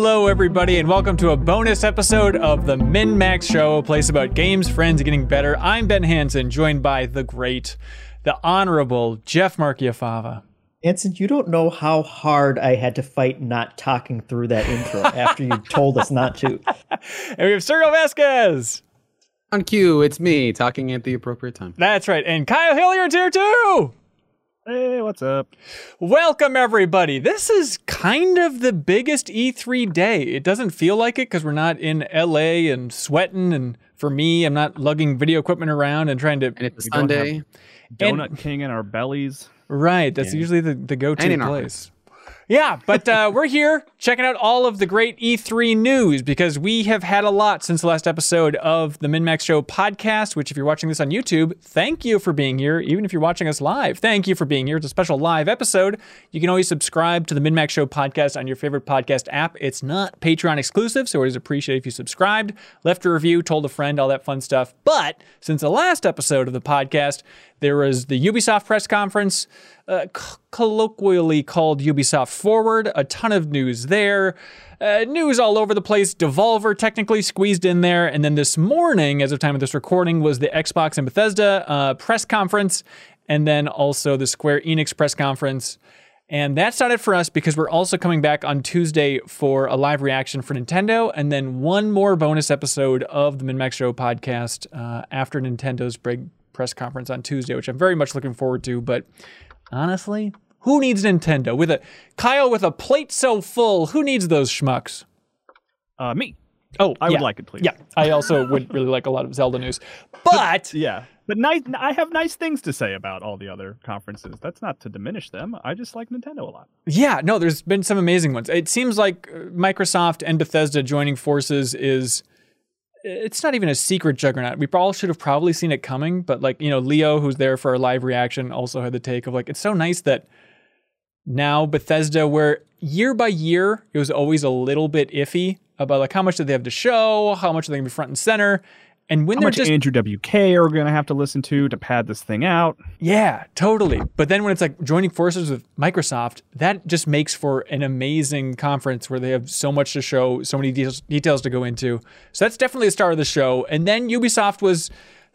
Hello, everybody, and welcome to a bonus episode of the MinnMax Show, a place about games, friends, getting better. I'm Ben Hanson, joined by the great, the honorable Jeff Marchiafava. Anson, you don't know how hard I had to fight not talking through that intro after you told us not to. And we have Suriel Vazquez. On cue, it's me talking at the appropriate time. That's right. And Kyle Hilliard's here too. Hey, what's up? Welcome, everybody. This is kind of the biggest E3 day. It doesn't feel like it because we're not in LA and sweating. And for me, I'm not lugging video equipment around and trying to. And it's We don't have- Sunday. Donut And- King in our bellies. Right. That's Yeah. usually the, the go to in our place. Yeah, but uh, we're here checking out all of the great E3 news because we have had a lot since the last episode of the MinnMax Show podcast. Which, if you're watching this on YouTube, thank you for being here. Even if you're watching us live, thank you for being here. It's a special live episode. You can always subscribe to the MinnMax Show podcast on your favorite podcast app. It's not Patreon exclusive, so always appreciate if you subscribed, left a review, told a friend, all that fun stuff. But since the last episode of the podcast, there was the Ubisoft press conference, uh, colloquially called Ubisoft Forward. A ton of news there. Uh, news all over the place. Devolver technically squeezed in there. And then this morning, as of time of this recording, was the Xbox and Bethesda uh, press conference. And then also the Square Enix press conference. And that's not it for us because we're also coming back on Tuesday for a live reaction for Nintendo and then one more bonus episode of the MinnMax Show podcast uh, after Nintendo's big press conference on Tuesday, which I'm very much looking forward to. But honestly, who needs Nintendo? With a Kyle with a plate so full, who needs those schmucks? Uh, me. Oh, I yeah. would like it, please. Yeah, I also would really like a lot of Zelda news. But Yeah. But nice. I have nice things to say about all the other conferences. That's not to diminish them. I just like Nintendo a lot. Yeah, no, there's been some amazing ones. It seems like uh, Microsoft and Bethesda joining forces is it's not even a secret juggernaut. We all should have probably seen it coming, but like, you know, Leo who's there for our live reaction also had the take of like it's so nice that now Bethesda where year by year it was always a little bit iffy about like how much do they have to show, how much are they to be front and center. And when How they're much just Andrew WK are we going to have to listen to to pad this thing out? Yeah, totally. But then when it's like joining forces with Microsoft, that just makes for an amazing conference where they have so much to show, so many details, details to go into. So that's definitely the start of the show. And then Ubisoft was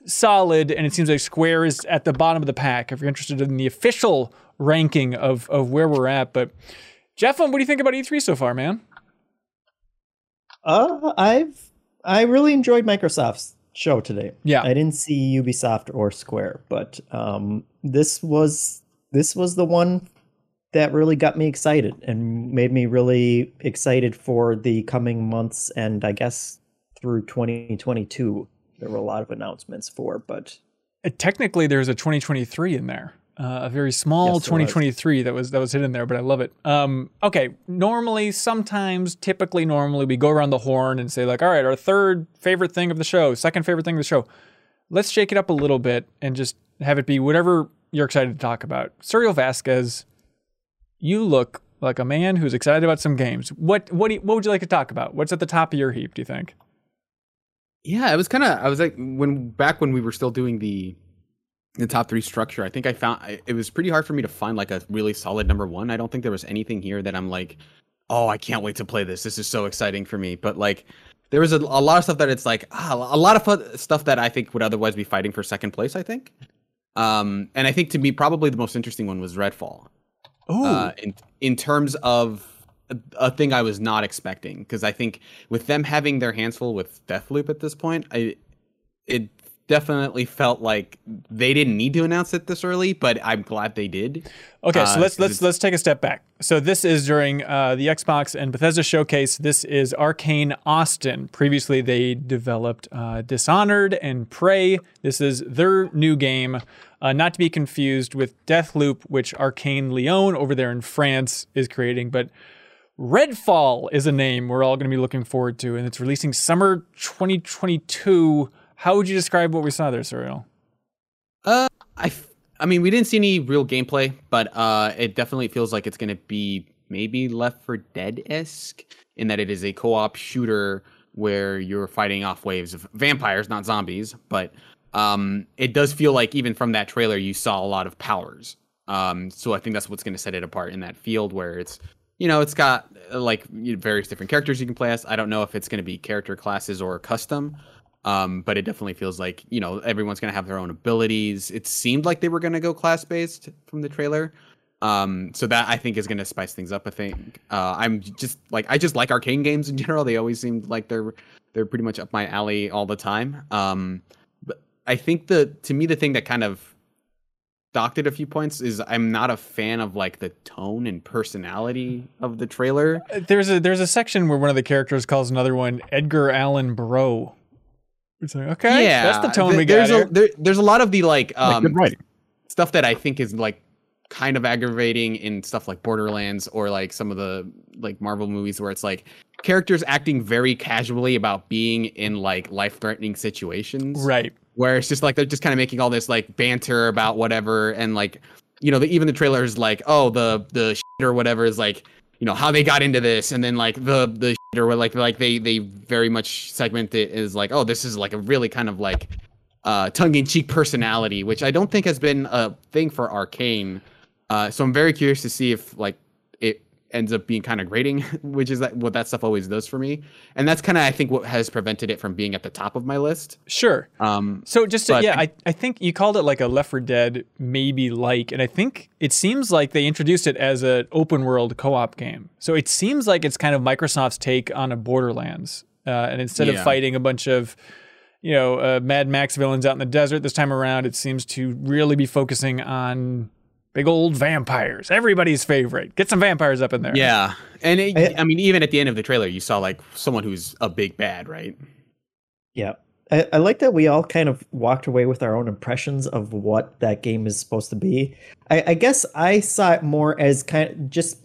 solid, and it seems like Square is at the bottom of the pack if you're interested in the official ranking of, of where we're at. But Jeff, what do you think about E3 so far, man? Uh, I've I really enjoyed Microsoft's show today. Yeah. I didn't see Ubisoft or Square, but um, this was this was the one that really got me excited and made me really excited for the coming months and I guess through 2022. There were a lot of announcements for, but Uh, Technically, there's a 2023 in there. Uh, a very small Yes, there was. 2023 that was that was hidden there, but I love it. Um, okay, normally, sometimes, typically, normally, we go around the horn and say like, all right, our third favorite thing of the show, second favorite thing of the show. Let's shake it up a little bit and just have it be whatever you're excited to talk about. Suriel Vazquez, you look like a man who's excited about some games. What what do you, what would you like to talk about? What's at the top of your heap? Do you think? Yeah, it was kind of. I was like when back when we were still doing the the top three structure. I think I found I- it was pretty hard for me to find like a really solid number one. I don't think there was anything here that I'm like, oh, I can't wait to play this. This is so exciting for me. But like, there was a, a lot of stuff that it's like ah, a lot of stuff that I think would otherwise be fighting for second place. I think. Um, and I think to me probably the most interesting one was Redfall. Oh, uh, in in terms of a, a thing I was not expecting because I think with them having their hands full with Deathloop at this point, I it definitely felt like they didn't need to announce it this early, but I'm glad they did. Okay, so Uh, let's let's let's take a step back. So this is during uh, the Xbox and Bethesda showcase. This is Arkane Austin. Previously, they developed uh, Dishonored and Prey. This is their new game, uh, not to be confused with Deathloop, which Arkane Lyon over there in France is creating. But Redfall is a name we're all going to be looking forward to, and it's releasing summer 2022. How would you describe what we saw there, Suriel? Uh, I, f- I mean, we didn't see any real gameplay, but uh, it definitely feels like it's going to be maybe Left 4 Dead esque in that it is a co-op shooter where you're fighting off waves of vampires, not zombies. But um, it does feel like even from that trailer, you saw a lot of powers. Um, so I think that's what's going to set it apart in that field where it's you know, it's got uh, like various different characters you can play as. I don't know if it's going to be character classes or custom, um, but it definitely feels like you know everyone's going to have their own abilities. It seemed like they were going to go class based from the trailer. Um, so that I think is going to spice things up. I think uh, I'm just like I just like Arkane games in general. They always seem like they're they're pretty much up my alley all the time. Um, but I think the to me the thing that kind of docked it a few points is I'm not a fan of like the tone and personality of the trailer. There's a there's a section where one of the characters calls another one Edgar Allan Bro. It's like okay, yeah, that's the tone th- we there's got. a there, there's a lot of the like Like, um good writing. stuff that I think is like kind of aggravating in stuff like Borderlands or like some of the like Marvel movies where it's like characters acting very casually about being in like life threatening situations. right. Where it's just like they're just kind of making all this like banter about whatever and like you know, the, even the trailer is like, oh, the the shit or whatever is like, you know, how they got into this, and then like the the shit or what like like they they very much segment it as like, oh, this is like a really kind of like uh tongue-in-cheek personality, which I don't think has been a thing for Arkane. Uh, so I'm very curious to see if like ends up being kind of grating, which is what that stuff always does for me, and that's kind of I think what has prevented it from being at the top of my list. Sure. Um, So just to, yeah, I, I think you called it like a Left 4 Dead maybe like, and I think it seems like they introduced it as an open world co-op game. So it seems like it's kind of Microsoft's take on a Borderlands, uh, and instead of fighting a bunch of you know uh, Mad Max villains out in the desert this time around, it seems to really be focusing on big old vampires, everybody's favorite. Get some vampires up in there. Yeah, and it, I- I, mean, even at the end of the trailer, you saw like someone who's a big bad, right? Yeah. I, I like that we all kind of walked away with our own impressions of what that game is supposed to be. I, I guess I saw it more as kind of just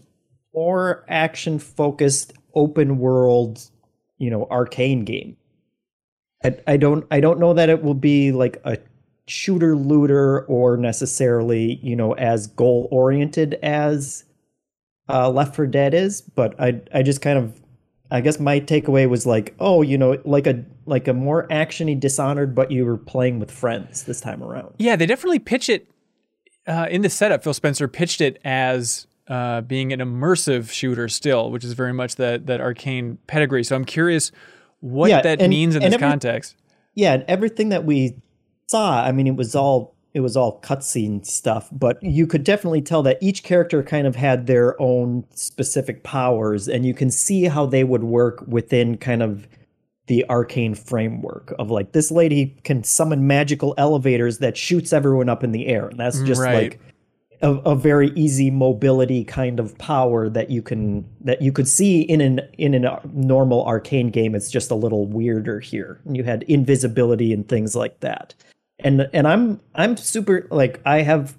more action focused, open world, you know, Arkane game. I, I don't I don't know that it will be like a shooter looter or necessarily, you know, as goal oriented as uh, Left 4 Dead is, but I I just kind of I guess my takeaway was like, oh, you know, like a like a more actiony Dishonored, but you were playing with friends this time around. Yeah, they definitely pitch it uh, in the setup. Phil Spencer pitched it as uh, being an immersive shooter still, which is very much that that Arkane pedigree. So I'm curious what Yeah, that and- means in this every- context. Yeah, and everything that we saw, I mean, it was all it was all cutscene stuff, but you could definitely tell that each character kind of had their own specific powers, and you can see how they would work within kind of the Arkane framework of like this lady can summon magical elevators that shoots everyone up in the air, and that's mm, just Right. like a, a very easy mobility kind of power that you can that you could see in an in a uh, normal Arkane game. It's just a little weirder here. And you had invisibility and things like that. And and I'm I'm super like I have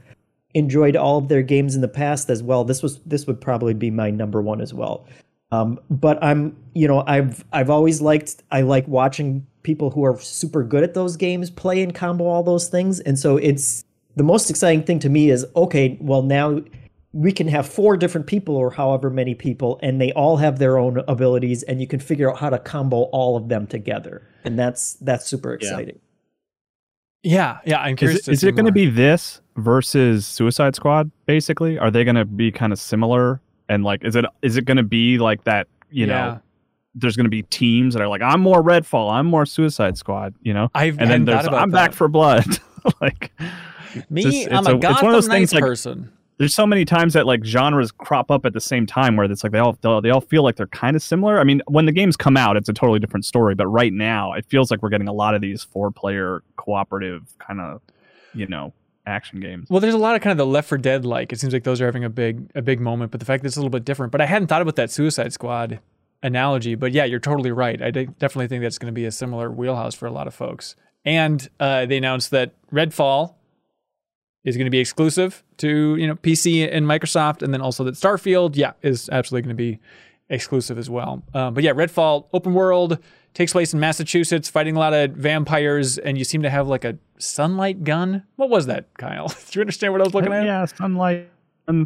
enjoyed all of their games in the past as well. This was this would probably be my number one as well. Um, but I'm you know I've I've always liked I like watching people who are super good at those games play and combo all those things, and so it's the most exciting thing to me is okay, well now we can have four different people or however many people, and they all have their own abilities, and you can figure out how to combo all of them together, and that's that's super exciting. Yeah, yeah. Yeah. I'm curious. Is, it- is it going to be this versus Suicide Squad? Basically, are they going to be kind of similar? And like, is it is it going to be like that? You Yeah. know, there's going to be teams that are like, I'm more Redfall, I'm more Suicide Squad. You know, I've and then there's I'm Back 4 Blood. like, me. just- I'm a, a- Gotham Knights things, like- person. There's so many times that like genres crop up at the same time where it's like they all they all- feel like they're kind of similar. I mean, when the games come out, it's a totally different story. But right now, it feels like we're getting a lot of these four player cooperative kind of, you know, action games. Well, there's a lot of kind of the Left 4 Dead like. It seems like those are having a big a big moment, but the fact that it's a little bit different. But I hadn't thought about that Suicide Squad analogy. But yeah, you're totally right. I definitely think that's going to be a similar wheelhouse for a lot of folks. And uh, they announced that Redfall is going to be exclusive to you know PC and Microsoft, and then also that Starfield, yeah, is absolutely going to be exclusive as well. Um, but yeah, Redfall, open world, takes place in Massachusetts, fighting a lot of vampires, and you seem to have like a sunlight gun. What was that, Kyle? Do you understand what I was looking at? yeah, sunlight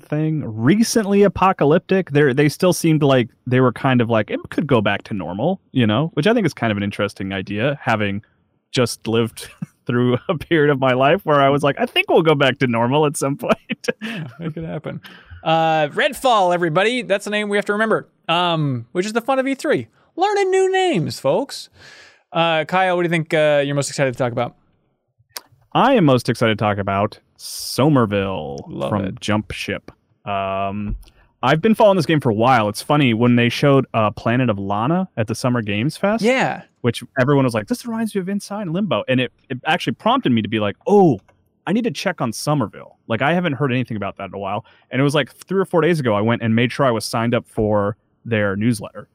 thing. Recently apocalyptic. They they still seemed like they were kind of like it could go back to normal, you know, which I think is kind of an interesting idea. Having just lived through a period of my life where I was like, I think we'll go back to normal at some point. yeah, it could happen. Uh, Redfall, everybody. That's the name we have to remember. Um, which is the fun of E3. Learning new names, folks. Uh, Kyle, what do you think uh, you're most excited to talk about? I am most excited to talk about Somerville Love from it. Jumpship. Um, I've been following this game for a while. It's funny when they showed uh, Planet of Lana at the Summer Games Fest. Yeah. which everyone was like, "This reminds me of Inside Limbo," and it it actually prompted me to be like, "Oh, I need to check on Somerville." Like I haven't heard anything about that in a while, and it was like three or four days ago. I went and made sure I was signed up for their newsletter,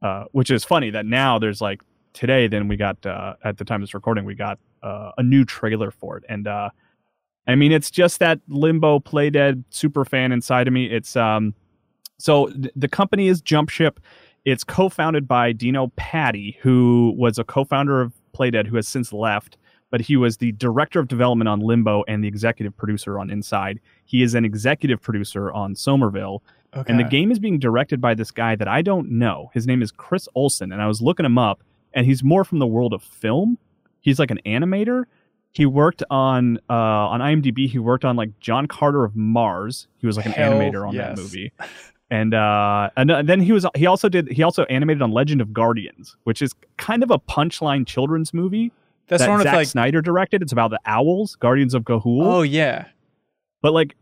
uh, which is funny that now there's like today. Then we got uh, at the time of this recording, we got uh, a new trailer for it, and uh, I mean, it's just that Limbo Playdead super fan inside of me. It's um, so th- the company is Jumpship. It's co-founded by Dino Patti, who was a co-founder of Playdead, who has since left, but he was the director of development on Limbo and the executive producer on Inside. He is an executive producer on Somerville, Okay. and the game is being directed by this guy that I don't know. His name is Chris Olson, and I was looking him up, and he's more from the world of film. He's like an animator. He worked on uh, on IMDb. He worked on like John Carter of Mars. He was like an Hell animator on yes. that movie. And uh, and uh, then he was he also did he also animated on Legend of Guardians, which is kind of a punchline children's movie That's that one Zack like. Snyder directed. It's about the owls, Guardians of Ga'Hoole. Oh yeah. But like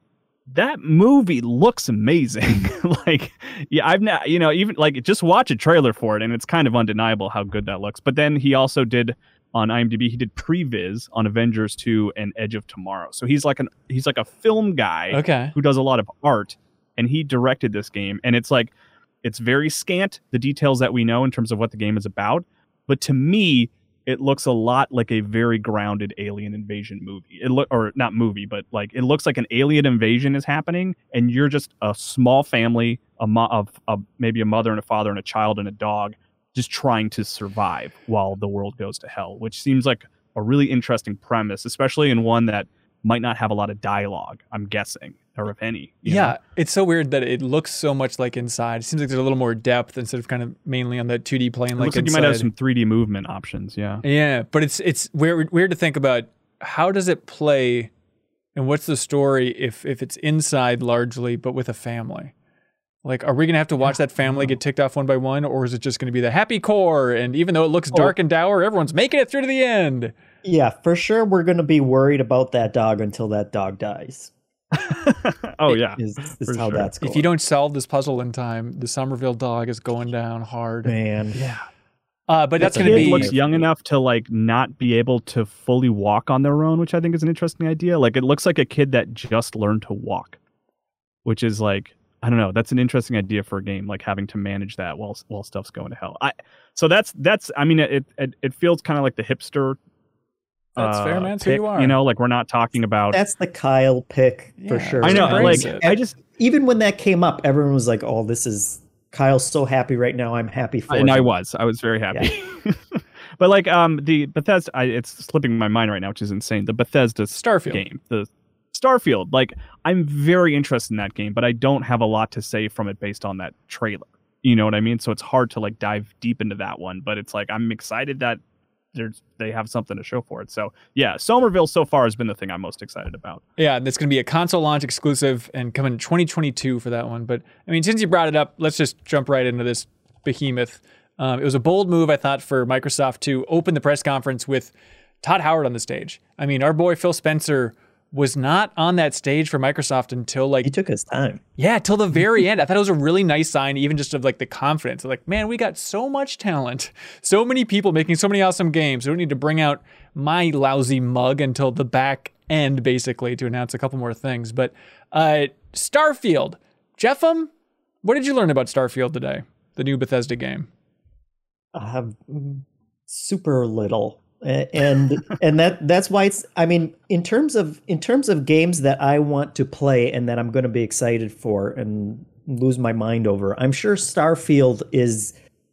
that movie looks amazing. like yeah, I've not you know even like just watch a trailer for it and it's kind of undeniable how good that looks. But then he also did on IMDb he did previs on Avengers 2 and Edge of Tomorrow. So he's like an he's like a film guy Okay. who does a lot of art and he directed this game and it's like it's very scant the details that we know in terms of what the game is about but to me it looks a lot like a very grounded alien invasion movie it look or not movie but like it looks like an alien invasion is happening and you're just a small family a mo- of, of maybe a mother and a father and a child and a dog just trying to survive while the world goes to hell which seems like a really interesting premise especially in one that might not have a lot of dialogue i'm guessing or if any you know? Yeah, it's so weird that it looks so much like Inside. It seems like there's a little more depth instead of kind of mainly on the 2D plane It like looks like you might have some 3D movement options. Yeah. Yeah, but it's it's weird weird to think about how does it play and what's the story if if it's inside largely but with a family. Like are we going to have to watch that family get ticked off one by one or is it just going to be the happy core and even though it looks dark and dour everyone's making it through to the end. Yeah, for sure we're going to be worried about that dog until that dog dies. oh yeah. Is, is how sure. that's going. If you don't solve this puzzle in time, the Somerville dog is going down hard. man. Yeah. Uh, but that's That's a going to Kid be looks young enough to like not be able to fully walk on their own, which I think is an interesting idea. Like it looks like a kid that just learned to walk, which is like I don't know. That's an interesting idea for a game, like having to manage that while while stuff's going to hell. I so that's that's I mean it it, it feels kind of like the hipster. That's fair, uh, man. It's who pick, you are. You know, like we're not talking about. That's the Kyle pick for sure. I know, embrace like it. I just even when that came up, everyone was like, "Oh, this is Kyle's so happy right now. I'm happy for and I was. I was very happy. but like um the Bethesda I, it's slipping my mind right now, which is insane. The Bethesda Starfield. game, the Starfield. Like I'm very interested in that game, but I don't have a lot to say from it based on that trailer. You know what I mean? So it's hard to like dive deep into that one, but it's like I'm excited that there's they have something to show for it. So yeah, Somerville so far has been the thing I'm most excited about. Yeah, and it's going to be a console launch exclusive and coming in 2022 for that one. But I mean, since you brought it up, let's just jump right into this behemoth. Um, it was a bold move, I thought, for Microsoft to open the press conference with Todd Howard on the stage. I mean, our boy Phil Spencer was not on that stage for Microsoft until like He took his time. yeah, till the very end. I thought it was a really nice sign, even just of like the confidence. Like, man, we got so much talent, so many people making so many awesome games. We don't need to bring out my lousy mug until the back end, basically, to announce a couple more things. But uh, Starfield, Jeffem, what did you learn about Starfield today? The new Bethesda game. I have super little. And and that that's why it's I mean in terms of in terms of games that I want to play and that I'm going to be excited for and lose my mind over. I'm sure Starfield is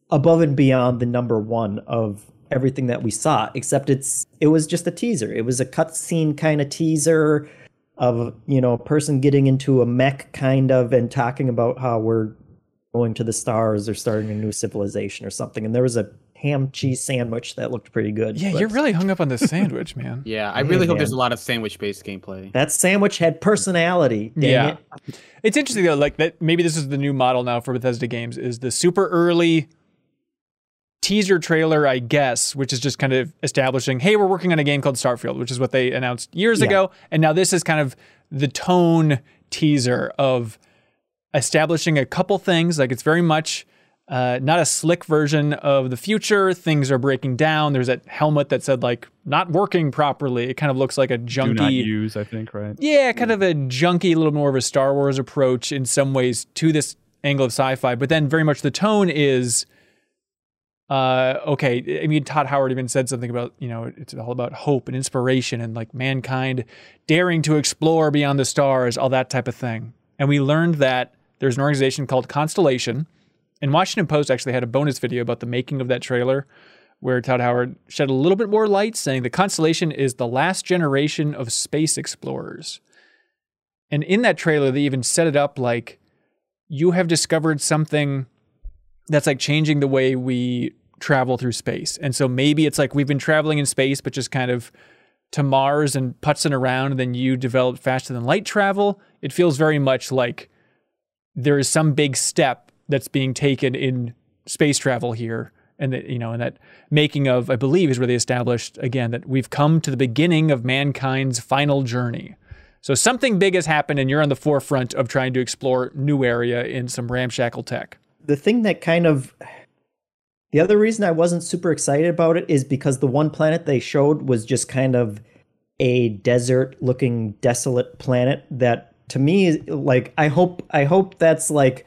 above and beyond the number 1 of everything that we saw except it's it was just a teaser. It was a cutscene kind of teaser of, you know, a person getting into a mech kind of and talking about how we're going to the stars or starting a new civilization or something. And there was a ham cheese sandwich that looked pretty good. Yeah, but you're really hung up on the sandwich, man. Yeah, I really Hey, hope there's a lot of sandwich based gameplay. that sandwich had personality. Dang Yeah. it. It's interesting though, like that maybe this is the new model now for Bethesda games is the super early teaser trailer, I guess, which is just kind of establishing, hey, we're working on a game called Starfield, which is what they announced years Yeah. ago. And now this is kind of the tone teaser of establishing a couple things. Like it's very much uh, not a slick version of the future. Things are breaking down. There's that helmet that said like not working properly. It kind of looks like a junky. Do not use, I think, right? yeah, kind of a junky, a little more of a Star Wars approach in some ways to this angle of sci-fi, but then very much the tone is uh okay, I mean Todd Howard even said something about, you know, it's all about hope and inspiration and like mankind daring to explore beyond the stars, all that type of thing. And we learned that there's an organization called Constellation. And Washington Post actually had a bonus video about the making of that trailer where Todd Howard shed a little bit more light saying the Constellation is the last generation of space explorers. And in that trailer, they even set it up like you have discovered something that's like changing the way we travel through space. And so maybe it's like we've been traveling in space, but just kind of to Mars and putzing around, and then you developed faster than light travel. It feels very much like there is some big step that's being taken in space travel here. And that, you know, and that making of, I believe, is where they established again that we've come to the beginning of mankind's final journey. So something big has happened, and you're on the forefront of trying to explore new area in some ramshackle tech. the thing that kind of the other reason I wasn't super excited about it is because the one planet they showed was just kind of a desert looking desolate planet that to me like I hope I hope that's like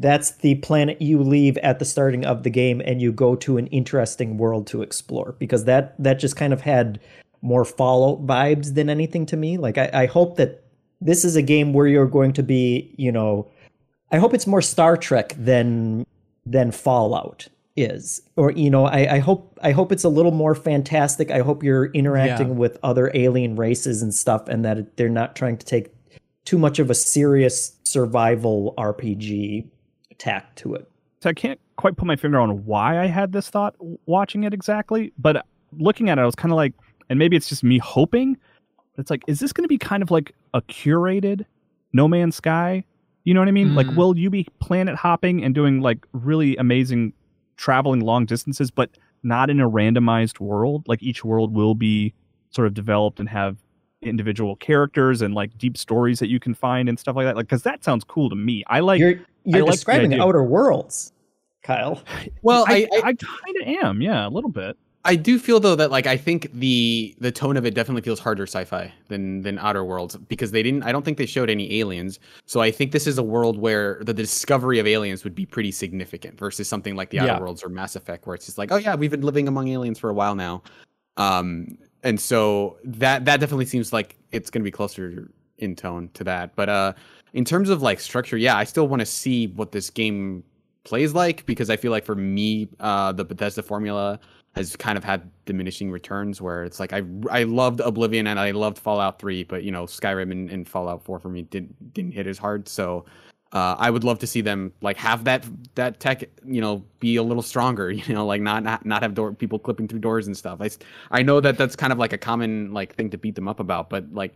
that's the planet you leave at the starting of the game and you go to an interesting world to explore because that that just kind of had more Fallout vibes than anything to me. Like I, I hope that this is a game where you're going to be, you know, I hope it's more Star Trek than than Fallout is. Or you know, I, I hope I hope it's a little more fantastic. I hope you're interacting Yeah. with other alien races and stuff, and that they're not trying to take too much of a serious survival RPG tack to it. So I can't quite put my finger on why I had this thought watching it exactly, but looking at it, I was kind of like, and maybe it's just me hoping. It's like, is this going to be kind of like a curated No Man's Sky? You know what I mean? Like, Mm. will you be planet hopping and doing like really amazing traveling long distances, but not in a randomized world? Like each world will be sort of developed and have individual characters and like deep stories that you can find and stuff like that. Like, because that sounds cool to me. I like. You're you're like the describing idea. Outer Worlds, Kyle. Well, I, I, I, I kind of am, yeah, a little bit. I do feel though that like I think the the tone of it definitely feels harder sci-fi than than Outer Worlds because they didn't I don't think they showed any aliens. So I think this is a world where the discovery of aliens would be pretty significant versus something like the Outer Yeah. Worlds or Mass Effect where it's just like, oh yeah, we've been living among aliens for a while now. Um and so that that definitely seems like it's going to be closer in tone to that. But uh in terms of like structure, yeah, I still want to see what this game plays like because I feel like for me, uh, the Bethesda formula has kind of had diminishing returns where it's like I I loved Oblivion and I loved Fallout 3, but you know Skyrim and, and Fallout 4 for me didn't didn't hit as hard. So uh, I would love to see them like have that that tech you know be a little stronger. You know, like not not, not have door people clipping through doors and stuff. I, I know that that's kind of like a common like thing to beat them up about, but like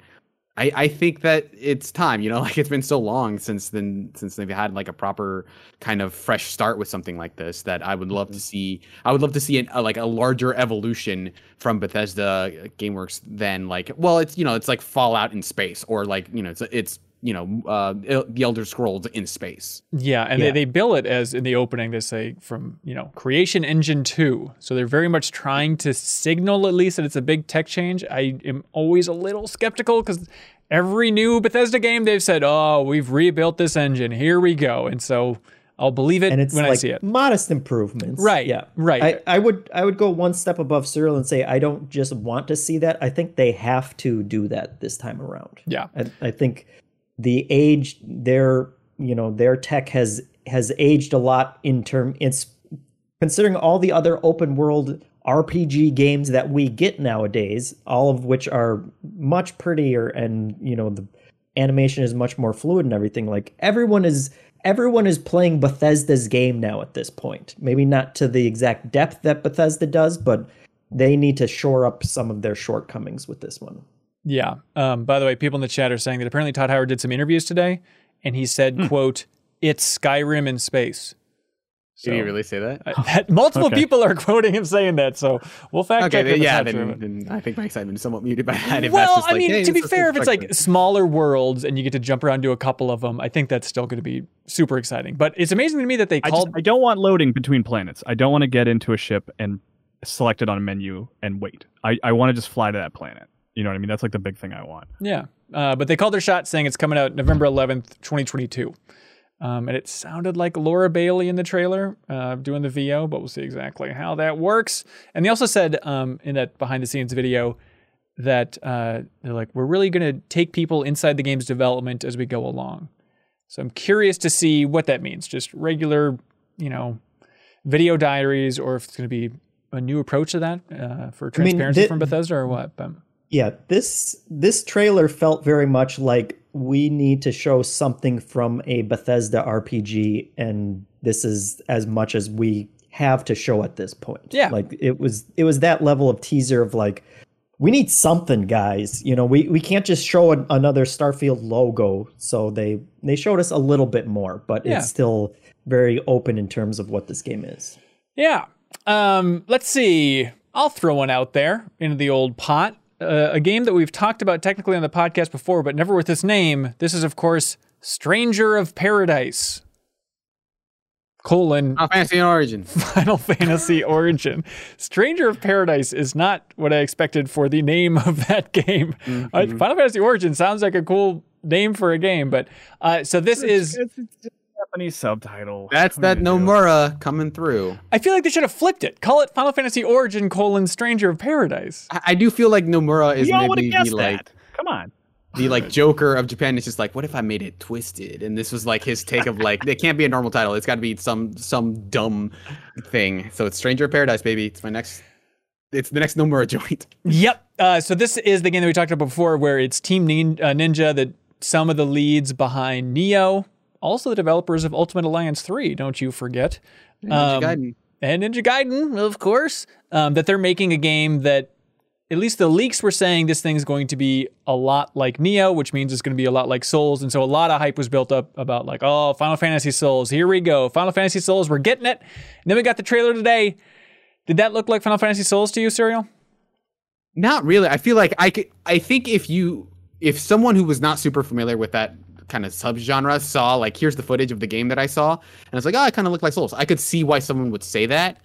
I, I think that it's time, you know, like it's been so long since then since they've had like a proper kind of fresh start with something like this that I would love to see. I would love to see an, a, like a larger evolution from Bethesda GameWorks than like well, it's you know it's like Fallout in space or like you know it's it's you know uh, the Elder Scrolls in space. Yeah, and Yeah. They, they bill it as in the opening they say from you know Creation Engine two, so they're very much trying to signal at least that it's a big tech change. I am always a little skeptical because every new Bethesda game they've said, "Oh, we've rebuilt this engine. Here we go," and so I'll believe it and it's when like I see it. modest improvements. Right, Yeah. right. I, I would I would go one step above Suriel and say I don't just want to see that. I think they have to do that this time around. Yeah. I, I think the age their you know their tech has has aged a lot in term it's considering all the other open world RPG games that we get nowadays, all of which are much prettier and you know the animation is much more fluid and everything. Like everyone is everyone is playing Bethesda's game now at this point. Maybe not to the exact depth that Bethesda does, but they need to shore up some of their shortcomings with this one. Yeah. Um, by the way, people in the chat are saying that apparently Todd Howard did some interviews today, and he said, Hmm. "quote It's Skyrim in space." Did he really say that? I- that- multiple Okay. people are quoting him saying that, so we'll fact Okay, check. then, in yeah, chat then, then I think my excitement is somewhat muted by that. If that's Well, just I like, mean, hey, to be fair, if it's like smaller worlds and you get to jump around to a couple of them, I think that's still going to be super exciting. But it's amazing to me that they I, just, called. I don't want loading between planets. I don't want to get into a ship and select it on a menu and wait. I, I want to just fly to that planet. You know what I mean? That's like the big thing I want. yeah, uh, but they called their shot saying it's coming out November 11th, 2022. Um, and it sounded like Laura Bailey in the trailer uh, doing the VO, but we'll see exactly how that works. And they also said um, in that behind the scenes video that uh, they're like, we're really going to take people inside the game's development as we go along. So I'm curious to see what that means. Just regular, you know, video diaries, or if it's going to be a new approach to that uh, for I mean, transparency from Bethesda or what. But Yeah, this this trailer felt very much like we need to show something from a Bethesda RPG, and this is as much as we have to show at this point. Yeah. like it was it was that level of teaser of like we need something, guys. You know, we we can't just show an, another Starfield logo. So they they showed us a little bit more, but Yeah. it's still very open in terms of what this game is. Yeah. Um, let's see. I'll throw one out there into the old pot. Uh, a game that we've talked about technically on the podcast before, but never with this name. This is, of course, Stranger of Paradise. Colon Final Fantasy Origin. Final Fantasy Origin. Stranger of Paradise is not what I expected for the name of that game. Uh, Final Fantasy Origin sounds like a cool name for a game, but uh, so this is. It's, it's just a Japanese subtitle. That's What that you gonna do? Nomura coming through. I feel like they should have flipped it. Call it Final Fantasy Origin colon Stranger of Paradise. I, I do feel like Nomura is Y'all maybe the like that. Come on. the like Joker of Japan. It's just like, what if I made it twisted? And this was like his take of like, it can't be a normal title. It's got to be some some dumb thing. So it's Stranger of Paradise, baby. It's my next. It's the next Nomura joint. Yep. Uh, so this is the game that we talked about before, where it's Team Nin- uh, Ninja, that some of the leads behind Nioh, also the developers of Ultimate Alliance 3, don't you forget. Ninja Um, Gaiden. and Ninja Gaiden, of course, um, that they're making a game that, at least the leaks were saying this thing's going to be a lot like Nioh, which means it's going to be a lot like Souls. And so a lot of hype was built up about like, oh, Final Fantasy Souls, here we go. Final Fantasy Souls, we're getting it. And then we got the trailer today. Did that look like Final Fantasy Souls to you, Suriel? Not really. I feel like I could. I think if you, if someone who was not super familiar with that kind of subgenre saw like, here's the footage of the game that I saw, and it's like, oh, it kind of looked like Souls. I could see why someone would say that.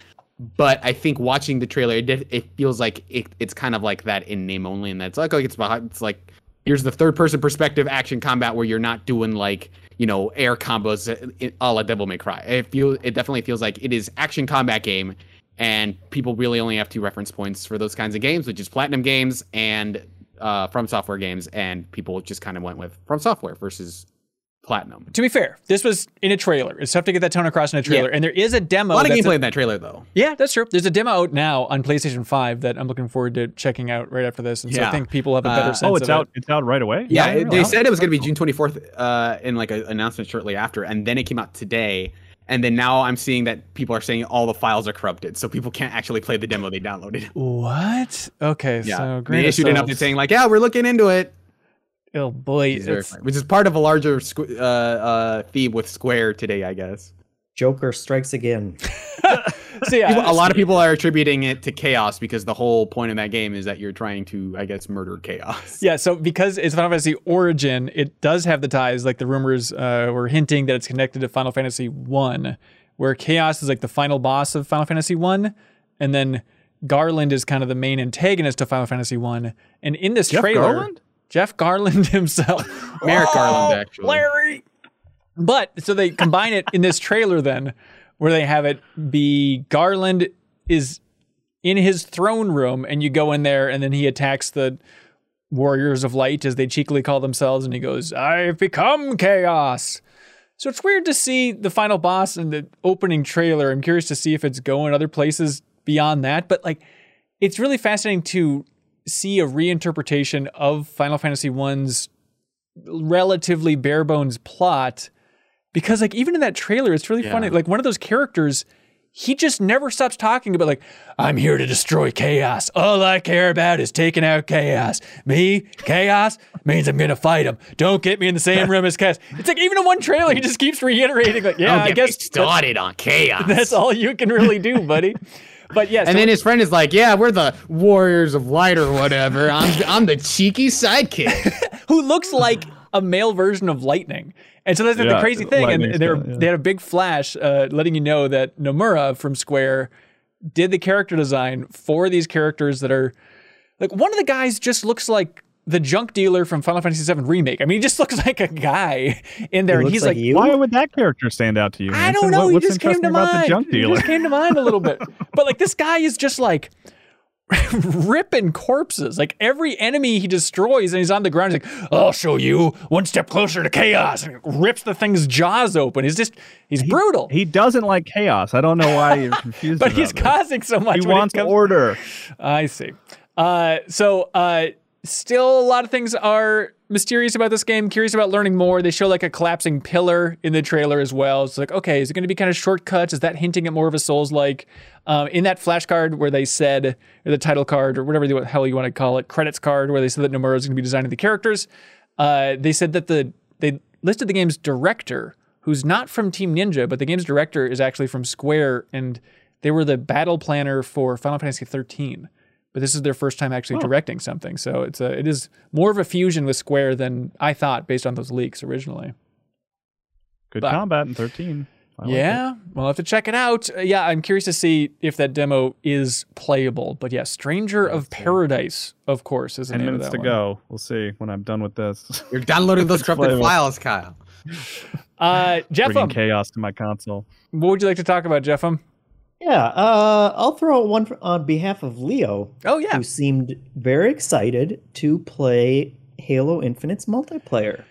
But I think watching the trailer, it, it feels like it, it's kind of like that in name only, and that's like, oh, it's behind. It's like here's the third person perspective action combat where you're not doing like you know air combos uh, a la Devil May Cry. It feel it definitely feels like it is action combat game, and people really only have two reference points for those kinds of games, which is Platinum games and uh, From Software games, and people just kind of went with From Software versus Platinum. To be fair, this was in a trailer. It's tough to get that tone across in a trailer. Yeah. And there is a demo. A lot of that's gameplay in that trailer though. yeah, that's true. There's a demo out now on PlayStation 5 that I'm looking forward to checking out right after this. And so I think people have a better Uh, sense Oh, it's of out. it. It's out right away. Yeah, Yeah, it- they said it was going to be June 24th uh, in like an announcement shortly after, and then it came out today. And then now I'm seeing that people are saying all the files are corrupted, so people can't actually play the demo they downloaded. What? Okay, Yeah, so they issued an update saying like, "Yeah, we're looking into it," oh boy, It's it's, verified, which is part of a larger uh, uh, theme with Square today, I guess. Joker strikes again. so yeah, a lot of people are attributing it to chaos because the whole point of that game is that you're trying to, I guess, murder chaos. Yeah, so because it's Final Fantasy Origin, it does have the ties. Like the rumors uh, were hinting that it's connected to Final Fantasy One, where Chaos is like the final boss of Final Fantasy One, and then Garland is kind of the main antagonist of Final Fantasy One. And in this Jeff trailer, Garland? Jeff Garland himself, Merrick Oh, Garland, actually. Larry. But so they combine it in this trailer then, where they have it be Garland is in his throne room, and you go in there, and then he attacks the Warriors of Light, as they cheekily call themselves, and he goes, I've become chaos. So it's weird to see the final boss in the opening trailer. I'm curious to see if it's going other places beyond that. But like it's really fascinating to see a reinterpretation of Final Fantasy One's relatively bare bones plot because like even in that trailer it's really Yeah. funny like one of those characters he just never stops talking about like i'm here to destroy chaos all i care about is taking out chaos me chaos means i'm gonna fight him don't get me in the same room as chaos it's like even in one trailer he just keeps reiterating like yeah i guess started on chaos. that's all you can really do buddy but yeah so And then his friend is like, "Yeah, we're the warriors of light or whatever. I'm I'm the cheeky sidekick." who looks like a male version of Lightning. And so that's like the crazy thing. And they yeah. they had a big flash uh, letting you know that Nomura from Square did the character design for these characters that are like one of the guys just looks like the junk dealer from Final Fantasy VII Remake. I mean, he just looks like a guy in there, and he's like like. Why would that character stand out to you? I Manson? don't know. What- he just came to mind. the junk He just came to mind a little bit. But like this guy is just like ripping corpses. Like every enemy he destroys and he's on the ground, he's like, I'll show you one step closer to chaos. And rips the thing's jaws open. He's just he's brutal. He doesn't like chaos. I don't know why you're confused. but he's this. causing so much. He wants comes- order. I see. Uh, so uh, still a lot of things are mysterious about this game. Curious about learning more. They show like a collapsing pillar in the trailer as well. It's like, okay, is it going to be kind of shortcuts? Is that hinting at more of a Souls like? Um, in that flashcard where they said, or the title card, or whatever the hell you want to call it, credits card, where they said that Nomura is going to be designing the characters, uh, they said that the they listed the game's director, who's not from Team Ninja, but the game's director is actually from Square, and they were the battle planner for Final Fantasy 13 but this is their first time actually directing something. So it's a, it is more of a fusion with Square than I thought based on those leaks originally. Good But- combat in 13. I like it. yeah, we'll have to check it out. Uh, yeah, I'm curious to see if that demo is playable. But yeah, Stranger of Paradise, of course, is the Ten name of minutes that to one. go. We'll see when I'm done with this. You're downloading those corrupted files, Kyle. Uh, Bringing Jeffem, chaos to my console. what would you like to talk about, Jeffem? Yeah, uh, I'll throw out one for- on behalf of Leo, Oh yeah, who seemed very excited to play Halo Infinite's multiplayer.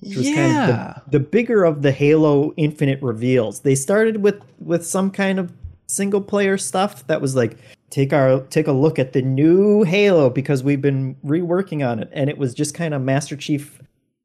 Which was yeah. kind of the, the bigger of the Halo Infinite reveals. They started with with some kind of single player stuff that was like take our take a look at the new Halo because we've been reworking on it, and it was just kind of Master Chief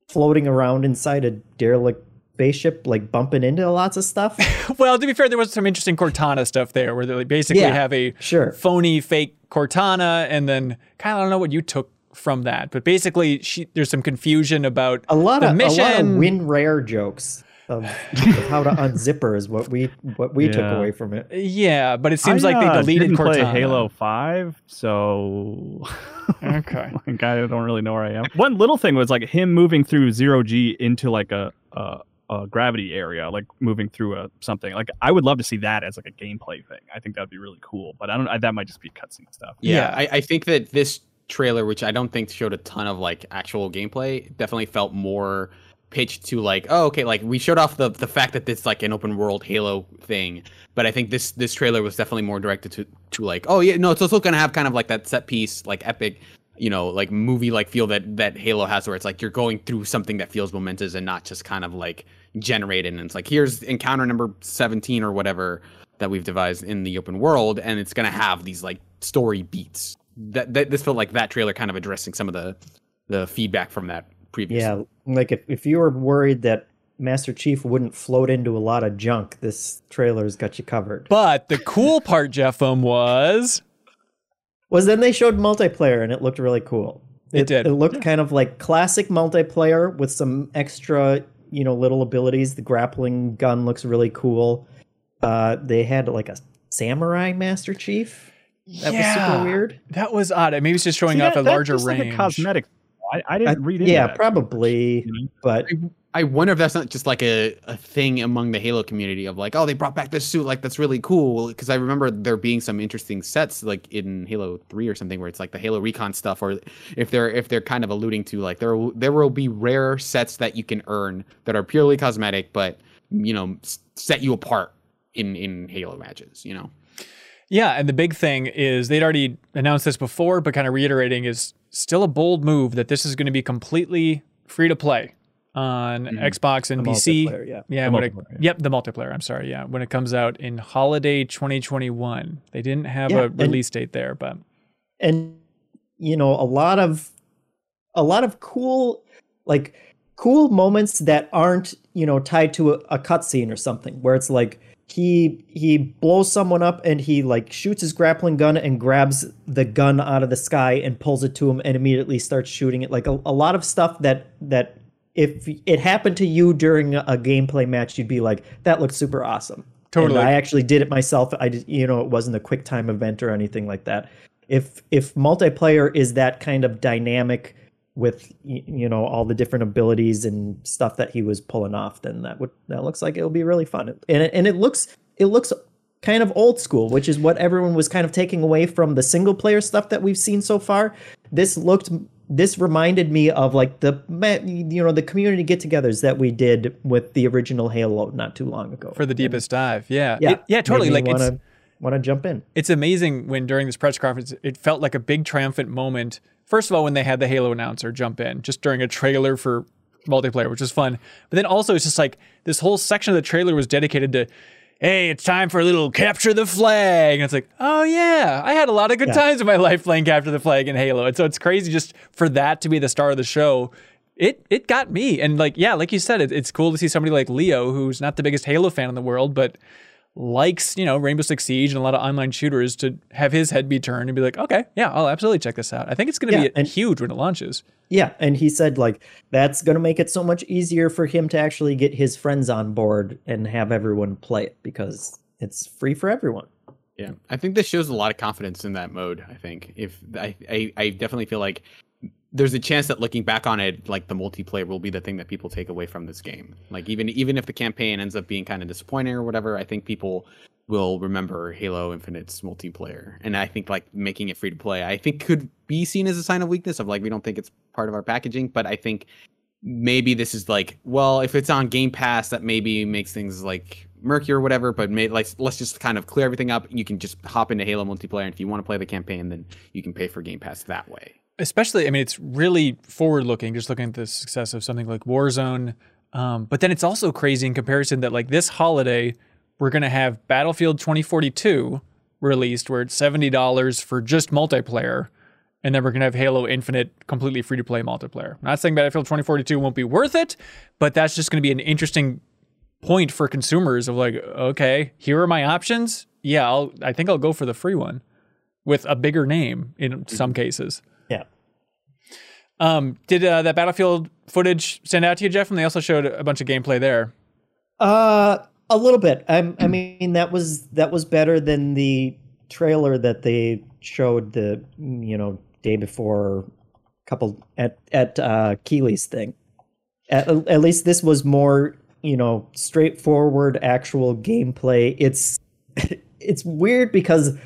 floating around inside a derelict spaceship, like bumping into lots of stuff. well, to be fair, there was some interesting Cortana stuff there, where they like, basically Yeah, have a sure. phony fake Cortana, and then kind of I don't know what you took from that, but basically, she, there's some confusion about a lot the of mission. a lot of WinRAR jokes of, of how to unzip her is what we what we took away from it. yeah, but it seems I, like uh, they deleted didn't Cortana. play Halo 5, so Okay. like, I don't really know where I am. One little thing was like him moving through zero G into like a, a a gravity area, like moving through a something. Like I would love to see that as like a gameplay thing. I think that'd be really cool. But I don't. I, that might just be cutscene stuff. Yeah, Yeah. I, I think that this trailer, which I don't think showed a ton of like actual gameplay, definitely felt more pitched to like, oh, okay, like we showed off the the fact that it's like an open world Halo thing, but I think this this trailer was definitely more directed to to like, oh yeah, no, it's also gonna have kind of like that set piece, like epic. You know, like movie like feel that that Halo has, where it's like you're going through something that feels momentous and not just kind of like generated. And it's like here's encounter number seventeen or whatever that we've devised in the open world, and it's gonna have these like story beats. That, that this felt like that trailer kind of addressing some of the the feedback from that previous. Yeah, like if, if you were worried that Master Chief wouldn't float into a lot of junk, this trailer's got you covered. But the cool part, Jeffem, was was then they showed multiplayer and it looked really cool. It did. It looked kind of like classic multiplayer with some extra, you know, little abilities. The grappling gun looks really cool. Uh, they had like a samurai Master Chief. That was super weird. that was odd. Maybe it's just showing See, off that- a that's larger just range. Like a cosmetic. I, I I- didn't read into yeah, that. probably. You know? But I wonder if that's not just like a, a thing among the Halo community of like, oh, they brought back this suit, like that's really cool. Because I remember there being some interesting sets like in Halo Three or something where it's like the Halo Recon stuff, or if they're if they're kind of alluding to like there there will be rare sets that you can earn that are purely cosmetic, but you know set you apart in in Halo matches. You know. Yeah, and the big thing is they'd already announced this before, but kind of reiterating is still a bold move that this is going to be completely free to play on mm-hmm. Xbox and The PC. yeah. Yeah, The it, yeah. yep, the multiplayer. I'm sorry, yeah, when it comes out in holiday 2021. They didn't have Yeah, a and- release date there, but and you know a lot of a lot of cool like cool moments that aren't you know tied to a, a cutscene or something where it's like he he blows someone up and he like shoots his grappling gun and grabs the gun out of the sky and pulls it to him and immediately starts shooting it like a, a lot of stuff that that if it happened to you during a gameplay match you'd be like that looks super awesome. Totally. and i actually did it myself. I did you know it wasn't a quick time event or anything like that. If if multiplayer is that kind of dynamic with you know all the different abilities and stuff that he was pulling off then that would that looks like it'll be really fun. And it, and it looks it looks kind of old school which is what everyone was kind of taking away from the single player stuff that we've seen so far. This looked this reminded me of like the you know the community get-togethers that we did with the original halo not too long ago for the deepest dive. Yeah, yeah It- yeah, totally. Like it's to want to jump in it's amazing when during this press conference it felt like a big triumphant moment. First of all, when they had the Halo announcer jump in just during a trailer for multiplayer, which was fun. But then also it's just like this whole section of the trailer was dedicated to Hey, it's time for a little capture the flag. And it's like, oh yeah, I had a lot of good Yeah. times in my life playing capture the flag in Halo. And so it's crazy just for that to be the star of the show. It it got me. And like, yeah, like you said, it, it's cool to see somebody like Leo, who's not the biggest Halo fan in the world, but likes, you know, Rainbow Six Siege and a lot of online shooters to have his head be turned and be like, okay, yeah, I'll absolutely check this out. I think it's going to Yeah, be and- huge when it launches. Yeah, and he said like that's going to make it so much easier for him to actually get his friends on board and have everyone play it because it's free for everyone. Yeah, I think this shows a lot of confidence in that mode. I think if I, I, I definitely feel like there's a chance that looking back on it, like the multiplayer will be the thing that people take away from this game. Like even even if the campaign ends up being kind of disappointing or whatever, I think people will remember Halo Infinite's multiplayer. And I think like making it free to play, I think could be seen as a sign of weakness of like we don't think it's part of our packaging, but I think maybe this is like well if it's on game pass that maybe makes things like murky or whatever but may, like let's just kind of clear everything up you can just hop into halo multiplayer and if you want to play the campaign then you can pay for game pass that way especially i mean it's really forward looking just looking at the success of something like warzone um, but then it's also crazy in comparison that like this holiday we're going to have battlefield 2042 released where it's $70 for just multiplayer and then we're going to have halo infinite completely free to play multiplayer. I'm not saying battlefield 2042 won't be worth it but that's just going to be an interesting point for consumers of like okay here are my options. Yeah I'll, i think i'll go for the free one with a bigger name in some cases Yeah. um, did uh, that Battlefield footage stand out to you, Jeff? And they also showed a bunch of gameplay there. Uh a little bit. I I mean that was that was better than the trailer that they showed the you know day before couple at at uh Keighley's thing. At, at least this was more, you know, straightforward actual gameplay. It's it's weird because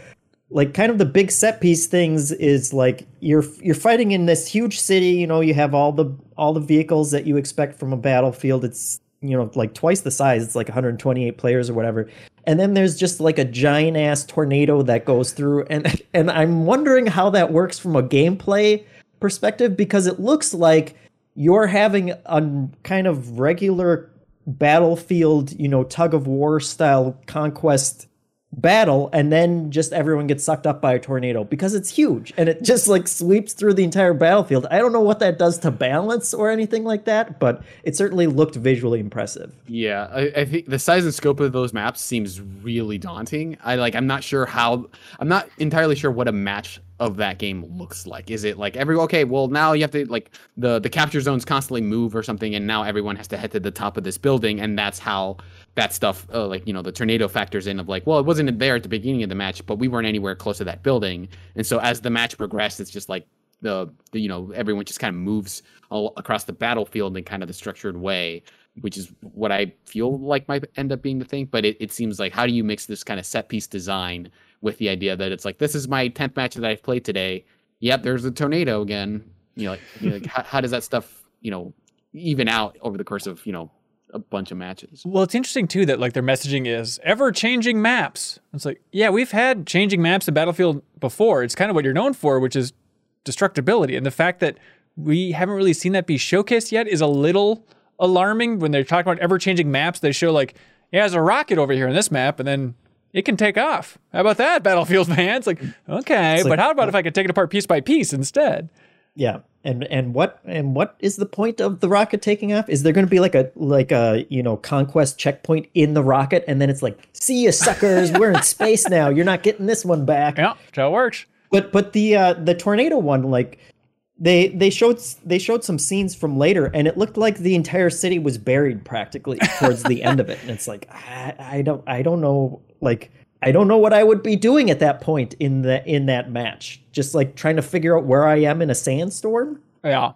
like kind of the big set piece things is like you're you're fighting in this huge city you know you have all the all the vehicles that you expect from a battlefield. It's you know like twice the size. It's like 128 players or whatever. And then there's just like a giant ass tornado that goes through. And and i'm wondering how that works from a gameplay perspective because it looks like you're having a kind of regular battlefield you know tug of war style conquest battle and then just everyone gets sucked up by a tornado because it's huge and it just like sweeps through the entire battlefield. I don't know what that does to balance or anything like that, but it certainly looked visually impressive. Yeah, I, I think the size and scope of those maps seems really daunting. I like. I'm not sure how. I'm not entirely sure what a match of that game looks like. Is it like every okay? Well, now you have to like the the capture zones constantly move or something, and now everyone has to head to the top of this building, and that's how that stuff uh, like you know the tornado factors in of like well it wasn't there at the beginning of the match but we weren't anywhere close to that building. And so as the match progressed it's just like the, the you know everyone just kind of moves all across the battlefield in kind of the structured way which is what i feel like might end up being the thing. But it, it seems like how do you mix this kind of set piece design with the idea that it's like this is my 10th match that i've played today. Yep there's a tornado again. You know like, you know, like how, how does that stuff you know even out over the course of you know a bunch of matches Well, it's interesting too that like their messaging is ever changing maps. It's like, yeah, we've had changing maps in Battlefield before. It's kind of what you're known for, which is destructibility. And the fact that we haven't really seen that be showcased yet is a little alarming. When they're talking about ever changing maps, they show like, yeah, there's a rocket over here in this map, and then it can take off. How about that, Battlefield fans? Like, okay, It's but like- how about if I could take it apart piece by piece instead? Yeah. And and what and what is the point of the rocket taking off? Is there going to be like a like a you know conquest checkpoint in the rocket, and then it's like, see you suckers, we're in space now. You're not getting this one back. Yeah, that's how it works. But but the uh, the tornado one, like they they showed they showed some scenes from later, and it looked like the entire city was buried practically towards the end of it. And it's like I, I don't I don't know like I don't know what I would be doing at that point in the in that match. Just like trying to figure out where I am in a sandstorm. Yeah.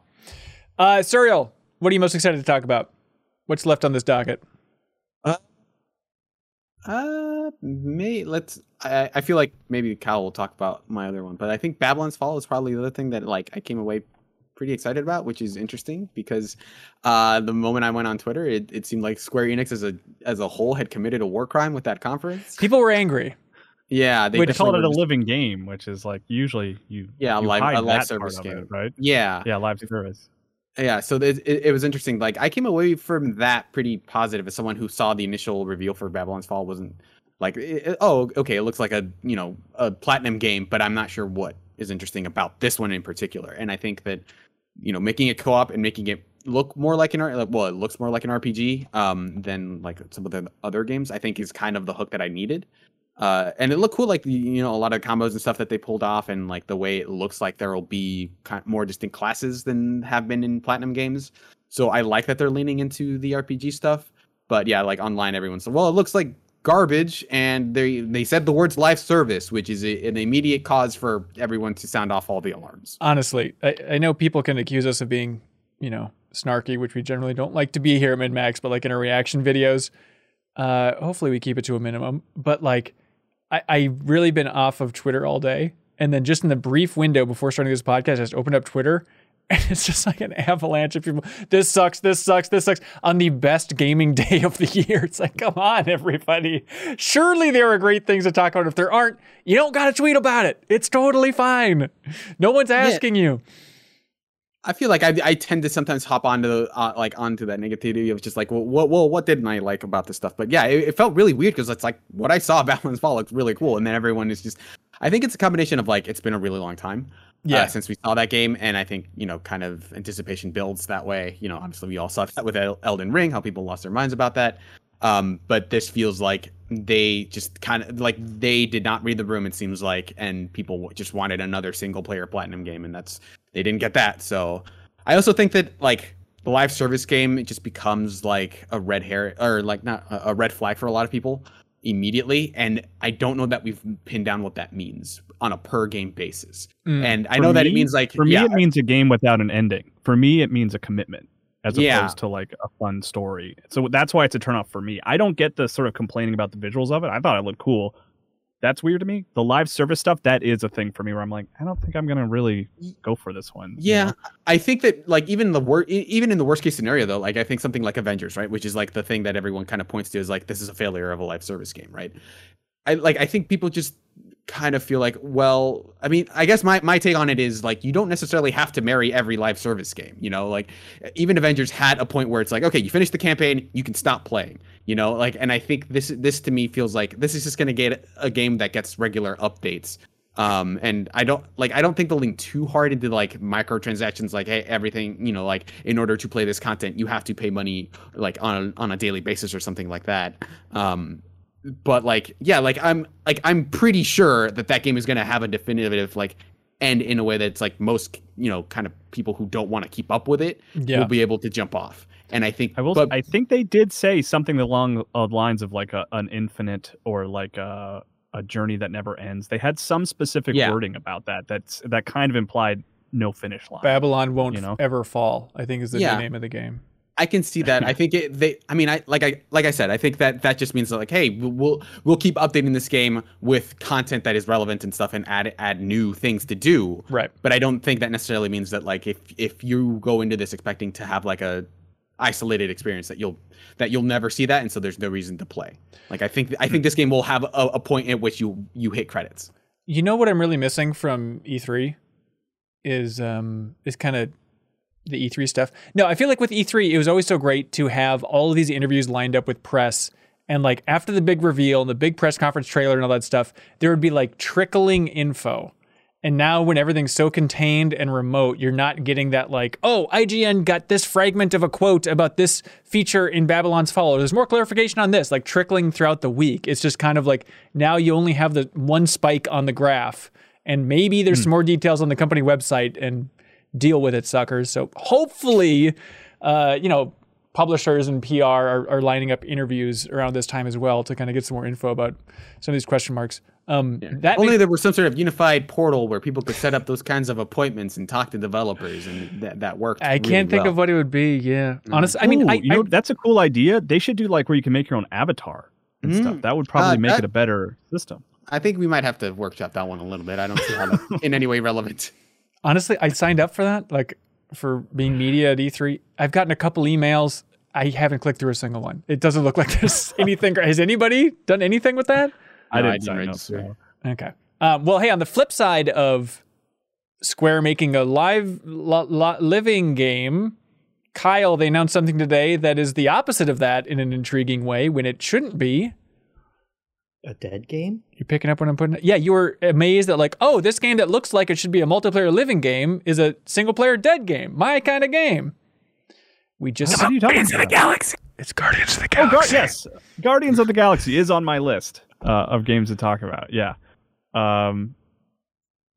Uh, Suriel, what are you most excited to talk about? What's left on this docket? Uh, may let's. I, I feel like maybe Kyle will talk about my other one, but I think Babylon's Fall is probably the other thing that like I came away pretty excited about, which is interesting because uh, the moment I went on Twitter, it, it seemed like Square Enix as a as a whole had committed a war crime with that conference. People were angry. Yeah, they They call definitely it a living game, which is like usually you Yeah, a you live- hide a live that service part of game. it, right? Yeah, Yeah, live service. yeah so it, it, it was interesting like i came away from that pretty positive as someone who saw the initial reveal for babylon's fall wasn't like it- it- oh okay it looks like a you know a platinum game but i'm not sure what is interesting about this one in particular and i think that you know making it co-op and making it look more like an well it looks more like an rpg um than like some of the other games i think is kind of the hook that i needed uh, and it looked cool, like you know a lot of combos and stuff that they pulled off, and like the way it looks like there will be more distinct classes than have been in platinum games. So I like that they're leaning into the RPG stuff. But yeah, like online, everyone's like, well, it looks like garbage, and they they said the words life service, which is a, an immediate cause for everyone to sound off all the alarms. Honestly, I, I know people can accuse us of being, you know, snarky, which we generally don't like to be here at MinnMax but like in our reaction videos, uh, hopefully we keep it to a minimum. But like, I, I really been off of Twitter all day. And then just in the brief window before starting this podcast, I just opened up Twitter and it's just like an avalanche of people. This sucks. This sucks. This sucks. On the best gaming day of the year, it's like, come on, everybody. Surely there are great things to talk about. If there aren't, you don't got to tweet about it. It's totally fine. No one's asking you. I feel like I, I tend to sometimes hop onto the, uh, like onto that negativity of just like, well, what, well, what didn't I like about this stuff? But yeah, it, it felt really weird because it's like what I saw about Babylon's Fall looked really cool, and then everyone is just. I think it's a combination of like it's been a really long time, Yeah. uh, since we saw that game, and I think you know, kind of anticipation builds that way. You know, obviously we all saw that with Elden Ring, how people lost their minds about that. Um, but this feels like they just kind of like they did not read the room. It seems like, and people just wanted another single player platinum game, and that's they didn't get that. So I also think that like the live service game it just becomes like a red hair or like not a a red flag for a lot of people immediately and I don't know that we've pinned down what that means on a per game basis. Mm. And I know that it means like For me, yeah, it means a game without an ending. For me, it means a commitment as Yeah. opposed to like a fun story. So that's why it's a turnoff for me. I don't get the sort of complaining about the visuals of it. I thought it looked cool. That's weird to me. The live service stuff, that is a thing for me where I'm like, I don't think I'm gonna really go for this one. you Yeah, know? I think that like even the wor- e- even in the worst case scenario though, like I think something like Avengers, right, which is like the thing that everyone kind of points to is like this is a failure of a live service game, right? I like I think people just kind of feel like, well, I mean, I guess my my take on it is like you don't necessarily have to marry every live service game, you know? Like even Avengers had a point where it's like, okay, you finish the campaign, you can stop playing, you know? Like and I think this this to me feels like this is just going to get a game that gets regular updates um and i don't like i don't think they'll lean too hard into like microtransactions like hey everything you know like in order to play this content you have to pay money like on a, on a daily basis or something like that um but like yeah like i'm like i'm pretty sure that that game is going to have a definitive like end in a way that's like most you know kind of people who don't want to keep up with it Yeah. will be able to jump off and i think I will. but I think they did say something along the lines of like a, an infinite or like a, a journey that never ends. They had some specific Yeah. wording about that. That's that kind of implied no finish line. Babylon won't You know? ever fall. I think is the Yeah. name of the game. I can see that. I think it, they. I mean, I like I like I said. I think that that just means that like, hey, we'll we'll keep updating this game with content that is relevant and stuff, and add add new things to do. Right. But I don't think that necessarily means that like if if you go into this expecting to have like a isolated experience that you'll that you'll never see that, and so there's no reason to play. Like I think I think this game will have a, a point at which you you hit credits. You know what I'm really missing from E3 is um is kind of the E3 stuff. No, I feel like with E3 it was always so great to have all of these interviews lined up with press and like after the big reveal and the big press conference trailer and all that stuff, there would be like trickling info. And now, when everything's so contained and remote, you're not getting that, like, oh, IGN got this fragment of a quote about this feature in Babylon's Fall. There's more clarification on this, like trickling throughout the week. It's just kind of like now you only have the one spike on the graph, and maybe there's some more details on the company website, and deal with it, suckers. So hopefully, uh, you know, publishers and PR are, are lining up interviews around this time as well to kind of get some more info about some of these question marks. Um, That Only makes- there was some sort of unified portal where people could set up those kinds of appointments and talk to developers, and that, that worked. I can't think of what it would be. Yeah, honestly, I mean, Ooh, I, you know, that's a cool idea. They should do like where you can make your own avatar and Mm. stuff. That would probably Uh, make that- it a better system. I think we might have to workshop that one a little bit. I don't see how that's in any way relevant. honestly, I signed up for that, like for being media at E3. I've gotten a couple emails. I haven't clicked through a single one. It doesn't look like there's anything. Has anybody done anything with that? I No, I didn't didn't sign up. register. so. Okay. Um, well, hey, on the flip side of Square making a live lo- lo- living game, Kyle, they announced something today that is the opposite of that in an intriguing way when it shouldn't be. A dead game? You're picking up what I'm putting? Yeah, you were amazed that like, oh, this game that looks like it should be a multiplayer living game is a single player dead game. My kind of game. We just What are you talking about? Galaxy. It's Guardians of the Oh, Galaxy. Gar- yes, Guardians of the Galaxy is on my list uh, of games to talk about. Yeah, um,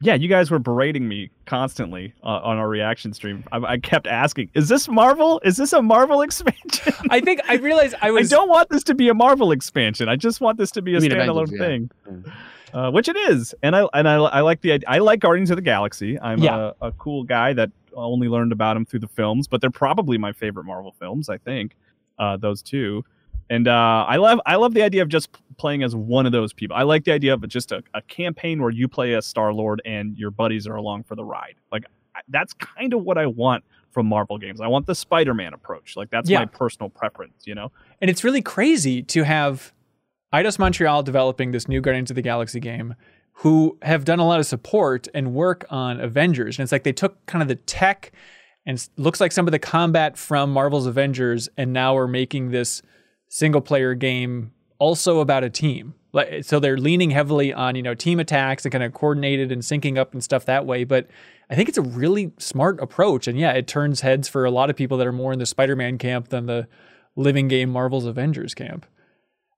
yeah. You guys were berating me constantly uh, on our reaction stream. I, I kept asking, "Is this Marvel? Is this a Marvel expansion?" I think I realized I was. I don't want this to be a Marvel expansion. I just want this to be a standalone Avengers, yeah. thing, uh, which it is. And I and I, I like the I like Guardians of the Galaxy. I'm Yeah. a, a cool guy that only learned about them through the films, but they're probably my favorite Marvel films. I think uh, those two. And uh, I love I love the idea of just playing as one of those people. I like the idea of just a, a campaign where you play as Star Lord and your buddies are along for the ride. Like that's kind of what I want from Marvel games. I want the Spider-Man approach. Like that's Yeah. my personal preference. You know. And it's really crazy to have Eidos Montreal developing this new Guardians of the Galaxy game who have done a lot of support and work on Avengers. And it's like they took kind of the tech and looks like some of the combat from Marvel's Avengers and now are making this single player game also about a team. So they're leaning heavily on, you know, team attacks and kind of coordinated and syncing up and stuff that way, but I think it's a really smart approach and yeah, it turns heads for a lot of people that are more in the Spider-Man camp than the living game Marvel's Avengers camp.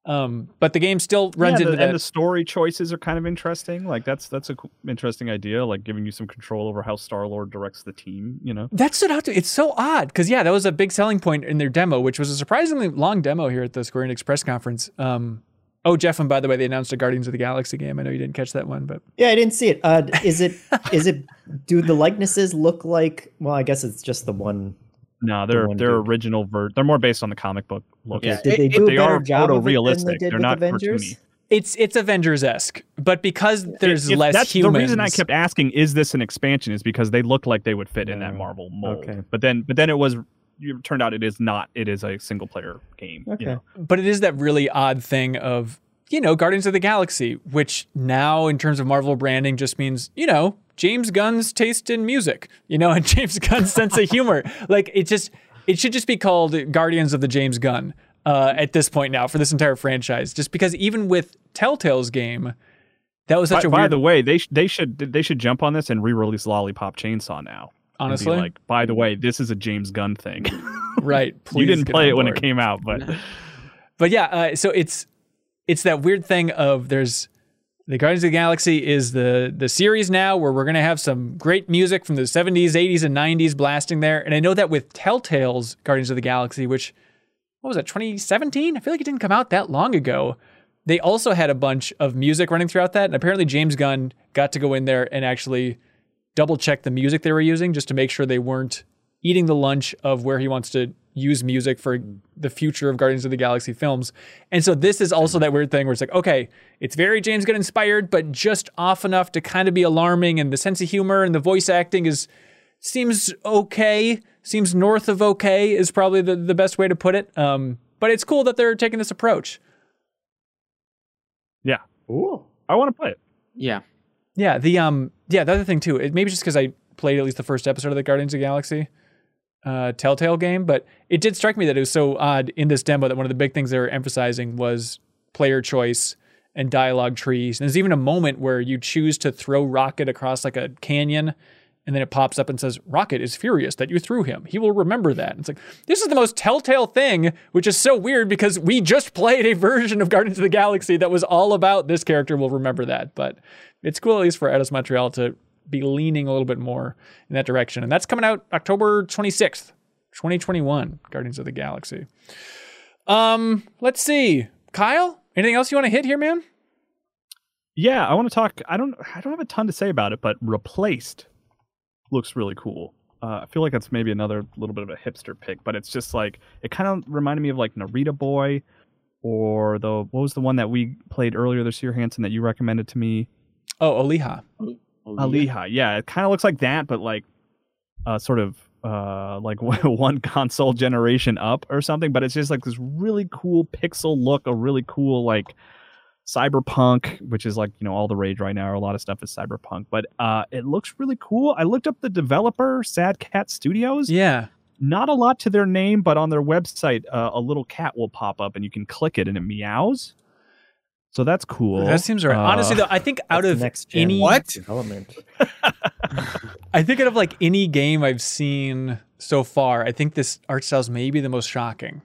Um, but the game still runs yeah, into the, that. and the story choices are kind of interesting. Like that's that's a cool, interesting idea. Like giving you some control over how Star Lord directs the team. You know. that stood out to it's so odd because yeah, that was a big selling point in their demo, which was a surprisingly long demo here at the Square Enix press conference. Um, oh, Jeff, and by the way, they announced a Guardians of the Galaxy game. I know you didn't catch that one, but Yeah, I didn't see it. Uh, is it? is it? Do the likenesses look like? Well, I guess it's just the one. No, they're one they're dude. original ver- They're more based on the comic book look. Yeah. Did they It- do they better are job of it than photorealistic. they did They're with not Avengers? cartoony. it's it's Avengers esque. But because there's If- if less that's humans, The reason I kept asking, is this an expansion, is because they look like they would fit in that Marvel mold. okay. But then, but then it was. It turned out it is not. It is a single player game. you Okay. know? but it is that really odd thing of you know Guardians of the Galaxy, which now in terms of Marvel branding just means you know James Gunn's taste in music, you know, and James Gunn's sense of humor. Like it just it should just be called Guardians of the James Gunn uh, at this point now for this entire franchise, just because even with Telltale's game, that was such By, a Weird... by the way, they sh- they should they should jump on this and re-release Lollipop Chainsaw now. honestly, like, by the way, this is a James Gunn thing. right? you didn't play it when it came out, but But yeah, uh, so it's it's that weird thing of there's the Guardians of the Galaxy is the the series now where we're gonna have some great music from the 70s, 80s, and 90s blasting there. And I know that with Telltale's Guardians of the Galaxy, which what was that 2017? I feel like it didn't come out that long ago. They also had a bunch of music running throughout that, and apparently James Gunn got to go in there and actually double check the music they were using just to make sure they weren't eating the lunch of where he wants to use music for the future of Guardians of the Galaxy films. And so this is also that weird thing where it's like, okay, it's very James Gunn inspired, but just off enough to kind of be alarming, and the sense of humor and the voice acting is seems okay, seems north of okay is probably the, the best way to put it. Um, but it's cool that they're taking this approach. yeah, Ooh. I want to play it. Yeah. Yeah, the um yeah, the other thing too, it maybe just because I played at least the first episode of the Guardians of the Galaxy uh Telltale game, but it did strike me that it was so odd in this demo that one of the big things they were emphasizing was player choice and dialogue trees. And there's even a moment where you choose to throw Rocket across like a canyon and then it pops up and says, Rocket is furious that you threw him. He will remember that. And it's like, this is the most telltale thing, which is so weird because we just played a version of Guardians of the Galaxy that was all about this character will remember that. But it's cool, at least for Eidos Montreal, to be leaning a little bit more in that direction. And that's coming out October 26th, 2021, Guardians of the Galaxy. Um, let's see. Kyle, anything else you want to hit here, man? Yeah, I want to talk. I don't. I don't have a ton to say about it, but replaced looks really cool. Uh, I feel like that's maybe another little bit of a hipster pick, but it's just like it kind of reminded me of like Narita Boy, or the what was the one that we played earlier this year, Hanson, that you recommended to me? Oh, Olija. Olija. Yeah, it kind of looks like that, but like uh, sort of uh, like one console generation up or something. But it's just like this really cool pixel look, a really cool like cyberpunk which is like you know all the rage right now a lot of stuff is cyberpunk but uh it looks really cool i looked up the developer sad cat studios Yeah. not a lot to their name but on their website uh, a little cat will pop up and you can click it and it meows so that's cool That seems right. Honestly, Uh, though, I think out of next any What? development. I think out of like any game I've seen so far, I think this art style is maybe the most shocking.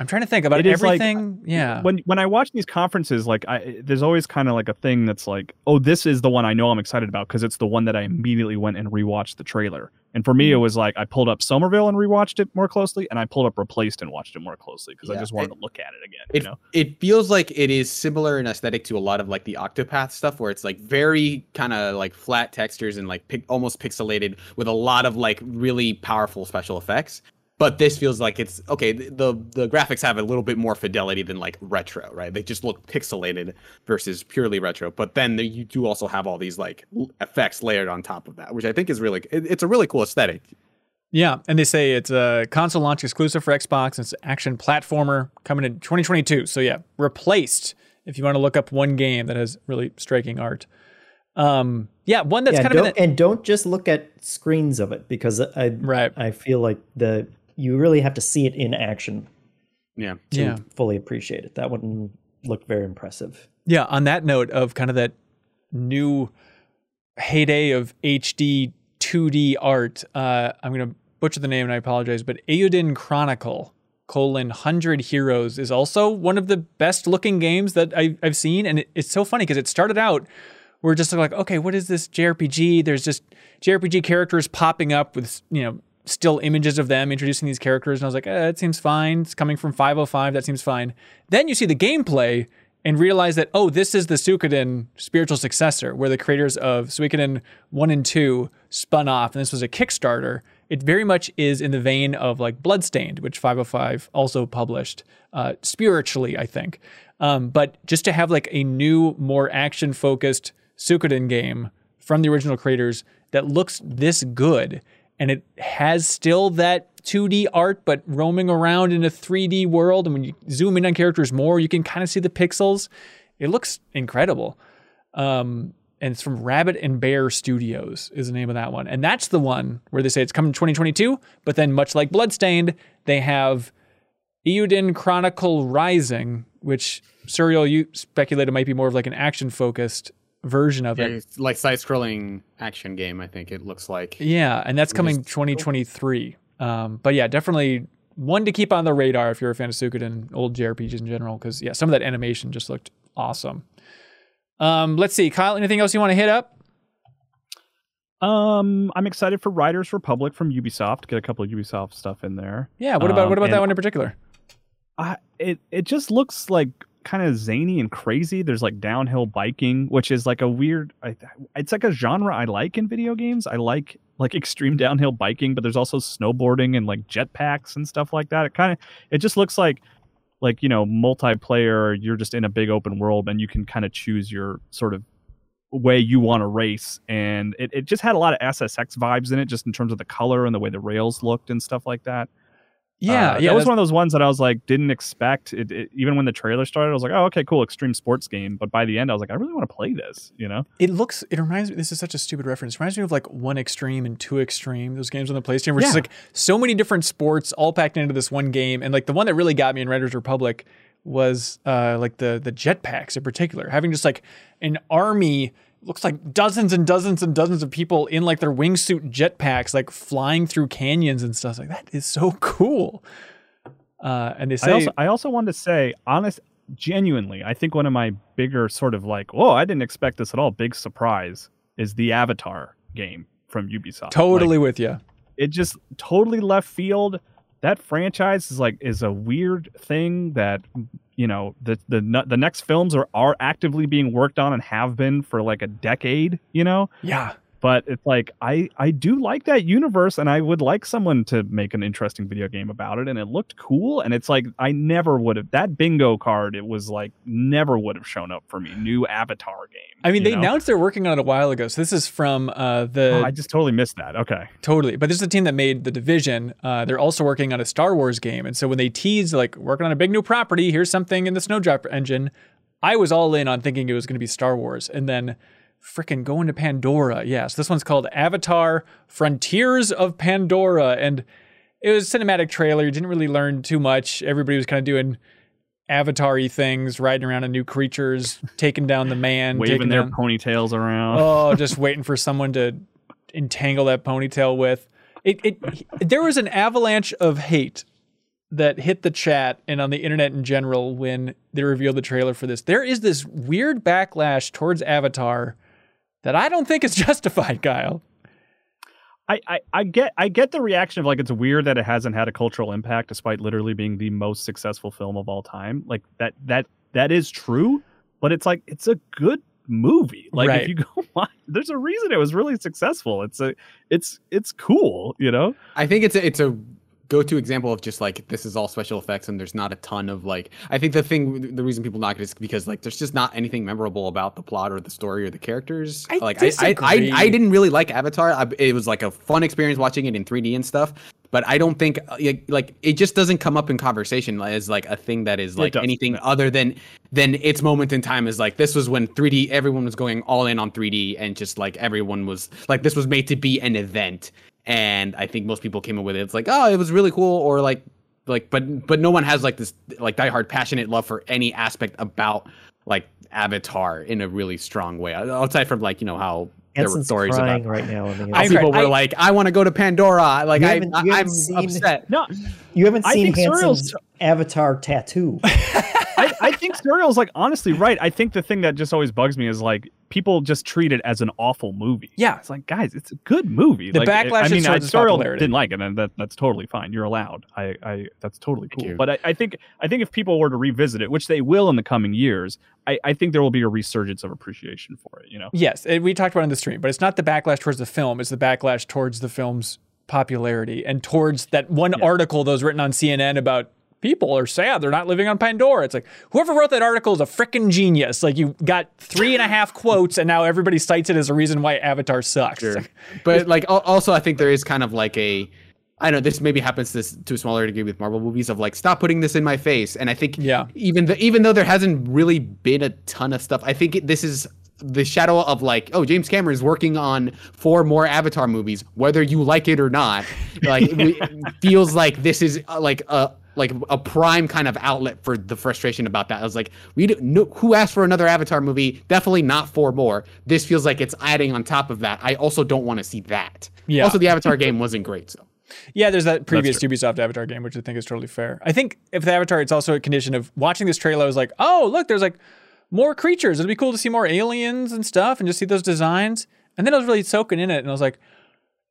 I'm trying to think about It is like- everything. yeah. when when I watch these conferences, like I, there's always kind of like a thing that's like, oh, this is the one I know I'm excited about because it's the one that I immediately went and rewatched the trailer. And for me, it mm-hmm. was like I pulled up Somerville and rewatched it more closely, and I pulled up Replaced and watched it more closely because I just wanted it- to look at it again. It, you know, it feels like it is similar in aesthetic to a lot of like the Octopath stuff, where it's like very kind of like flat textures and like pic- almost pixelated with a lot of like really powerful special effects. But this feels like it's okay. The, the the graphics have a little bit more fidelity than like retro, right? They just look pixelated versus purely retro. But then the, you do also have all these like effects layered on top of that, which I think is really it, it's a really cool aesthetic. yeah. And they say it's a console launch exclusive for Xbox. It's an action platformer coming in 2022. So yeah, replaced. If you want to look up one game that has really striking art. Um, yeah, one that's yeah, kind of in the, and don't just look at screens of it because I right. I feel like the you really have to see it in action Yeah. to Yeah. fully appreciate it. That one looked very impressive. Yeah, on that note of kind of that new heyday of HD 2D art, uh, I'm going to butcher the name and I apologize, but Eiyuden Chronicle colon 100 Heroes is also one of the best looking games that I, I've seen. And it, it's so funny because it started out, we're just like, okay, what is this JRPG? There's just JRPG characters popping up with, you know, still images of them introducing these characters. And I was like, eh, that seems fine. It's coming from 505. That seems fine. Then you see the gameplay and realize that, oh, this is the Suikoden spiritual successor, where the creators of Suikoden 1 and 2 spun off. And this was a Kickstarter. It very much is in the vein of like Bloodstained, which 505 also published uh, spiritually, I think. Um, but just to have like a new, more action focused Suikoden game from the original creators that looks this good and it has still that 2D art, but roaming around in a 3D world. And when you zoom in on characters more, you can kind of see the pixels. It looks incredible. Um, and it's from Rabbit and Bear Studios is the name of that one. And that's the one where they say it's coming in 2022, but then much like Bloodstained, they have Eiyuden Chronicle Rising, which Suriel you speculated might be more of like an action focused version of Yeah, it. it's like side-scrolling action game. I think it looks like. Yeah, and that's coming just- 2023. Um, but yeah, definitely one to keep on the radar if you're a fan of Suikoden, old JRPGs in general, because yeah, some of that animation just looked awesome. Um, let's see, Kyle. Anything else you want to hit up? um, I'm excited for Riders Republic from Ubisoft. Get a couple of Ubisoft stuff in there. Yeah. What about Um, what about that one in particular? I it it just looks like kind of zany and crazy. There's like downhill biking, which is like a weird. It's like a genre I like in video games. I like like extreme downhill biking, but there's also snowboarding and like jetpacks and stuff like that. It kind of it just looks like like you know multiplayer. You're just in a big open world and you can kind of choose your sort of way you want to race and it, it just had a lot of ssx vibes in it just in terms of the color and the way the rails looked and stuff like that Yeah, uh, yeah. that was one of those ones that I was like didn't expect. It, it even when the trailer started, I was like, oh, okay, cool, extreme sports game. But by the end, I was like, I really want to play this. You know? It looks. It reminds me. This is such a stupid reference. It reminds me of like One Extreme and Two Extreme. Those games on the PlayStation, where it's just like so many different sports all packed into this one game. And like the one that really got me in Riders Republic was uh, like the the jetpacks in particular, having just like an army looks like dozens and dozens and dozens of people in like their wingsuit jetpacks, like flying through canyons and stuff. Like that is so cool. Uh, and they say, I also, I also wanted to say, honest, genuinely, I think one of my bigger sort of like, oh, I didn't expect this at all. Big surprise is the Avatar game from Ubisoft. totally Like, with you. it just totally left field. That franchise is like is a weird thing that you know the the the next films are are actively being worked on and have been for like a decade. You know, Yeah, but it's like I I do like that universe and I would like someone to make an interesting video game about it and it looked cool and it's like I never would have that bingo card it was like never would have shown up for me new Avatar game. I mean, they know? announced they're working on it a while ago. So this is from uh, the Oh, I just totally missed that. Okay. Totally. But this is the team that made The Division. Uh, they're also working on a Star Wars game. And so when they teased, like, working on a big new property, here's something in the Snowdrop engine, I was all in on thinking it was going to be Star Wars. And then freaking going to Pandora. Yes, this one's called Avatar Frontiers of Pandora. And it was a cinematic trailer. You didn't really learn too much. Everybody was kind of doing avatar things, riding around on new creatures, taking down the man, Waving taking their down- ponytails around. oh, just waiting for someone to entangle that ponytail with. It, it, there was an avalanche of hate that hit the chat and on the internet in general when they revealed the trailer for this. There is this weird backlash towards Avatar that I don't think is justified, Kyle. I, I, I get I get the reaction of like it's weird that it hasn't had a cultural impact despite literally being the most successful film of all time. Like that that that is true, but it's like it's a good movie. Like Right. if you go watch, there's a reason it was really successful. It's a it's it's cool, you know? I think it's a, it's a go-to example of just like this is all special effects and there's not a ton of like I think the thing the reason people knock it is because like there's just not anything memorable about the plot or the story or the characters. I like I, I, disagree. I I didn't really like Avatar. I, it was like a fun experience watching it in 3D and stuff. But I don't think uh, like, like it just doesn't come up in conversation as like a thing that is like anything no. other than than its moment in time is like this was when 3D everyone was going all in on 3D and just like everyone was like this was made to be an event and I think most people came in with it. It's like oh it was really cool or like like but but no one has like this like diehard passionate love for any aspect about like Avatar in a really strong way outside from like you know how there were stories crying about right now. in the how I- people I- were like I want to go to Pandora like I, haven't- I you I'm seen- upset. No, You haven't seen think Hanson's avatar tattoo. I, I think Suriel's like honestly right. I think the thing that just always bugs me is like people just treat it as an awful movie. Yeah. It's like, guys, it's a good movie. The like, backlash I is mean, I towards its Serial popularity. didn't like it, and that, that's totally fine. You're allowed. I, I that's totally cool. But I, I think I think if people were to revisit it, which they will in the coming years, I, I think there will be a resurgence of appreciation for it. You know. Yes, it, we talked about it in the stream, but it's not the backlash towards the film; it's the backlash towards the film's popularity and towards that one article that was written on CNN about people are sad they're not living on Pandora. It's like whoever wrote that article is a freaking genius. Like you got three and a half quotes, and now everybody cites it as a reason why Avatar sucks. Sure. like, but like also I think there is kind of like a I know this maybe happens this to a smaller degree with Marvel movies of like stop putting this in my face and I think Yeah. even the, even though there hasn't really been a ton of stuff I think it, this is the shadow of like oh James Cameron is working on four more Avatar movies whether you like it or not like it feels like this is uh, like a like a prime kind of outlet for the frustration about that. I was like, we know who asked for another Avatar movie. Definitely not four more. This feels like it's adding on top of that. I also don't want to see that. Yeah. Also, the Avatar game wasn't great. So Yeah, there's that previous Ubisoft Avatar game, which I think is totally fair. I think if the Avatar, it's also a condition of watching this trailer. I was like, oh, look, there's like more creatures. It'd be cool to see more aliens and stuff, and just see those designs. And then I was really soaking in it, and I was like,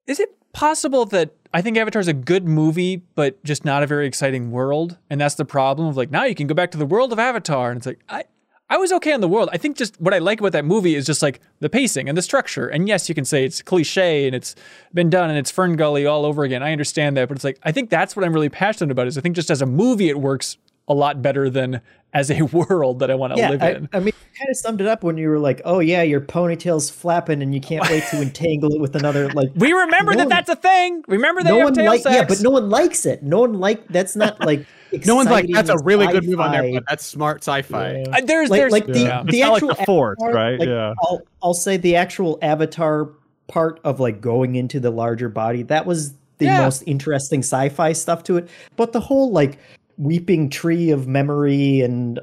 is it possible that I think Avatar is a good movie, but just not a very exciting world? And that's the problem of like now you can go back to the world of Avatar, and it's like I. I was okay on the world. I think just what I like about that movie is just like the pacing and the structure. And yes, you can say it's cliche and it's been done and it's Fern Gully all over again. I understand that, but it's like I think that's what I'm really passionate about. Is I think just as a movie it works a lot better than as a world that I want to Yeah, live I, in. I mean, you kind of summed it up when you were like, "Oh yeah, your ponytail's flapping, and you can't wait to entangle it with another." Like We remember No that one- that's a thing. Remember that no have one tail like, sex. yeah, but no one likes it. No one like that's not like. no one's like, that's a exciting really good move on their sci-fi." That's smart sci-fi. Yeah. Uh, there's like, there's like the, yeah. the It's not like actual the Force, avatar, right? like, Yeah. I'll I'll say the actual avatar part of like going into the larger body that was the Yeah. most interesting sci-fi stuff to it. But the whole like weeping tree of memory and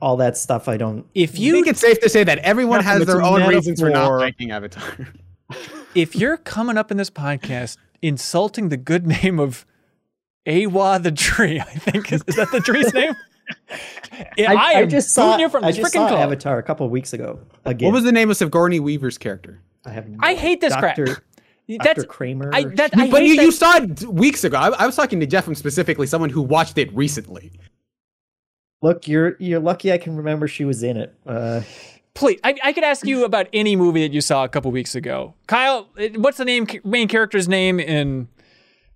all that stuff. I don't. If I you think it's safe to say that everyone has their a own reasons for not metaphor. liking Avatar. if you're coming up in this podcast insulting the good name of Awa the tree, I think is, is that the tree's name? Yeah, I, I am just saw. booing you from I just freaking saw call. Avatar a couple of weeks ago. Again, what was the name of Sigourney Weaver's character? I have. No I hate this crap. Dr. That's Dr. Kramer. I that I but you, that- you saw it weeks ago. I, I was talking to Jeff from specifically someone who watched it recently. Look, you're you're lucky. I can remember she was in it. Uh, Please, I, I could ask you about any movie that you saw a couple weeks ago. Kyle, what's the name main character's name in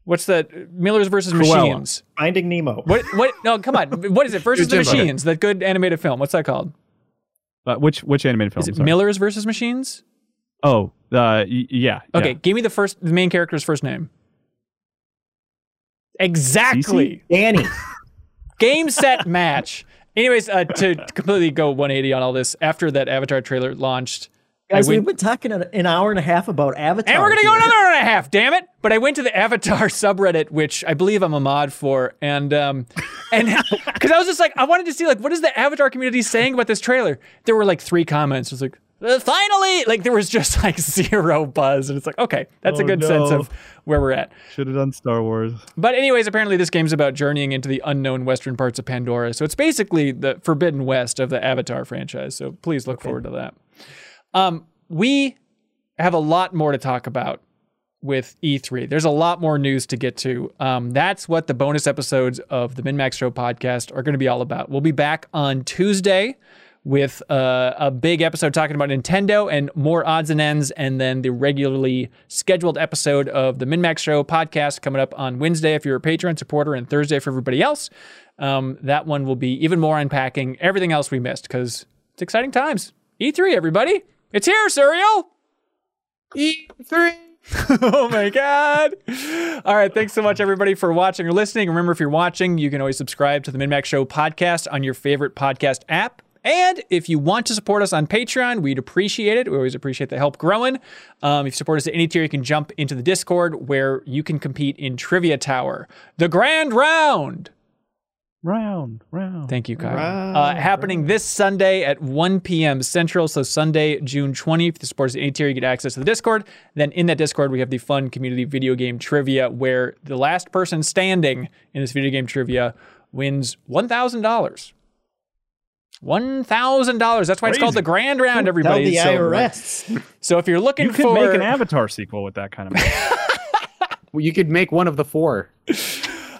what's that Miller's versus Cruella. Machines? Finding Nemo. What what no, come on. What is it? Versus the Jimbo. Machines, that good animated film. What's that called? Uh, which which animated film? Is it sorry? Miller's versus Machines? Oh, uh, y- yeah. Okay, yeah. give me the first the main character's first name. Exactly. Danny. Game set match. Anyways, uh, to completely go 180 on all this, after that Avatar trailer launched, Guys, went- we've been talking an, an hour and a half about Avatar. And we're gonna go another hour and a half, damn it! But I went to the Avatar subreddit, which I believe I'm a mod for, and um, and because I was just like, I wanted to see like what is the Avatar community saying about this trailer. There were like three comments. It was like, "Uh, finally, like there was just like zero buzz, and it's like, okay, that's a Oh, good sense of where we're at. Should have done Star Wars. But anyways, apparently this game's about journeying into the unknown western parts of Pandora. So it's basically the Forbidden West of the Avatar franchise. So please look forward to that. Um, we have a lot more to talk about with E3. There's a lot more news to get to. Um, that's what the bonus episodes of the MinnMax Show podcast are going to be all about. We'll be back on Tuesday with uh, a big episode talking about Nintendo and more odds and ends, and then the regularly scheduled episode of the MinnMax Show podcast coming up on Wednesday if you're a Patreon supporter, and Thursday for everybody else. Um, that one will be even more unpacking everything else we missed because it's exciting times. E3, everybody. It's here, Suriel. E3. oh my god all right thanks so much everybody for watching or listening remember if you're watching you can always subscribe to the MinnMax show podcast on your favorite podcast app and if you want to support us on patreon we'd appreciate it we always appreciate the help growing um, if you support us at any tier you can jump into the discord where you can compete in trivia tower the grand round Round, round. Thank you, Kyle. Right, uh, happening this Sunday at 1 p.m. Central. So Sunday, June 20th. If you support us at any tier, you get access to the Discord. Then in that Discord, we have the fun community video game trivia where the last person standing in this video game trivia wins $1,000. $1,000. That's why it's called the Grand Round, Tell everybody. the so, IRS. so if you're looking You could for make an Avatar sequel with that kind of. money. Well, you could make one of the four.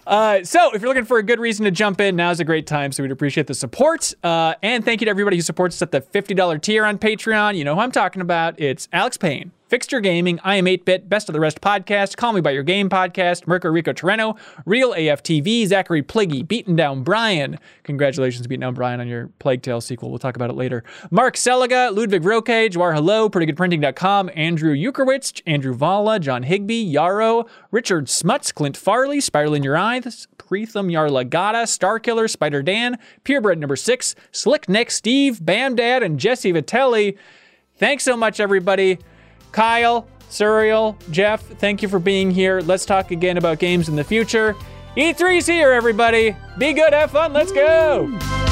Uh, so if you're looking for a good reason to jump in, now's a great time. So we'd appreciate the support. Uh, and thank you to everybody who supports us at the $50 tier on Patreon. You know who I'm talking about. It's Alex Payne, Fixture Gaming, I Am 8-Bit, Best of the Rest Podcast, Call Me By Your Game Podcast, Mirko Rico Torreno, Reel AF TV, Zachary Pligge, Beaten Down Brian. Congratulations, Beaten Down Brian, on your Plague Tale sequel. We'll talk about it later. Mark Seliga, Ludwig Roque, Jawar Hello, PrettyGoodPrinting.com, Andrew Ukrowitz, Andrew Valla, John Higby, Yarrow, Richard Smuts, Clint Farley, Spiral in Your Eyes, Preetham Yarlagata, Starkiller, Spider Dan, Purebred number six, Slick Nick, Steve, Bam Dad, and Jesse Vitelli. Thanks so much, everybody. Kyle, Suriel, Jeff, thank you for being here. Let's talk again about games in the future. E3's here, everybody. Be good, have fun, let's go.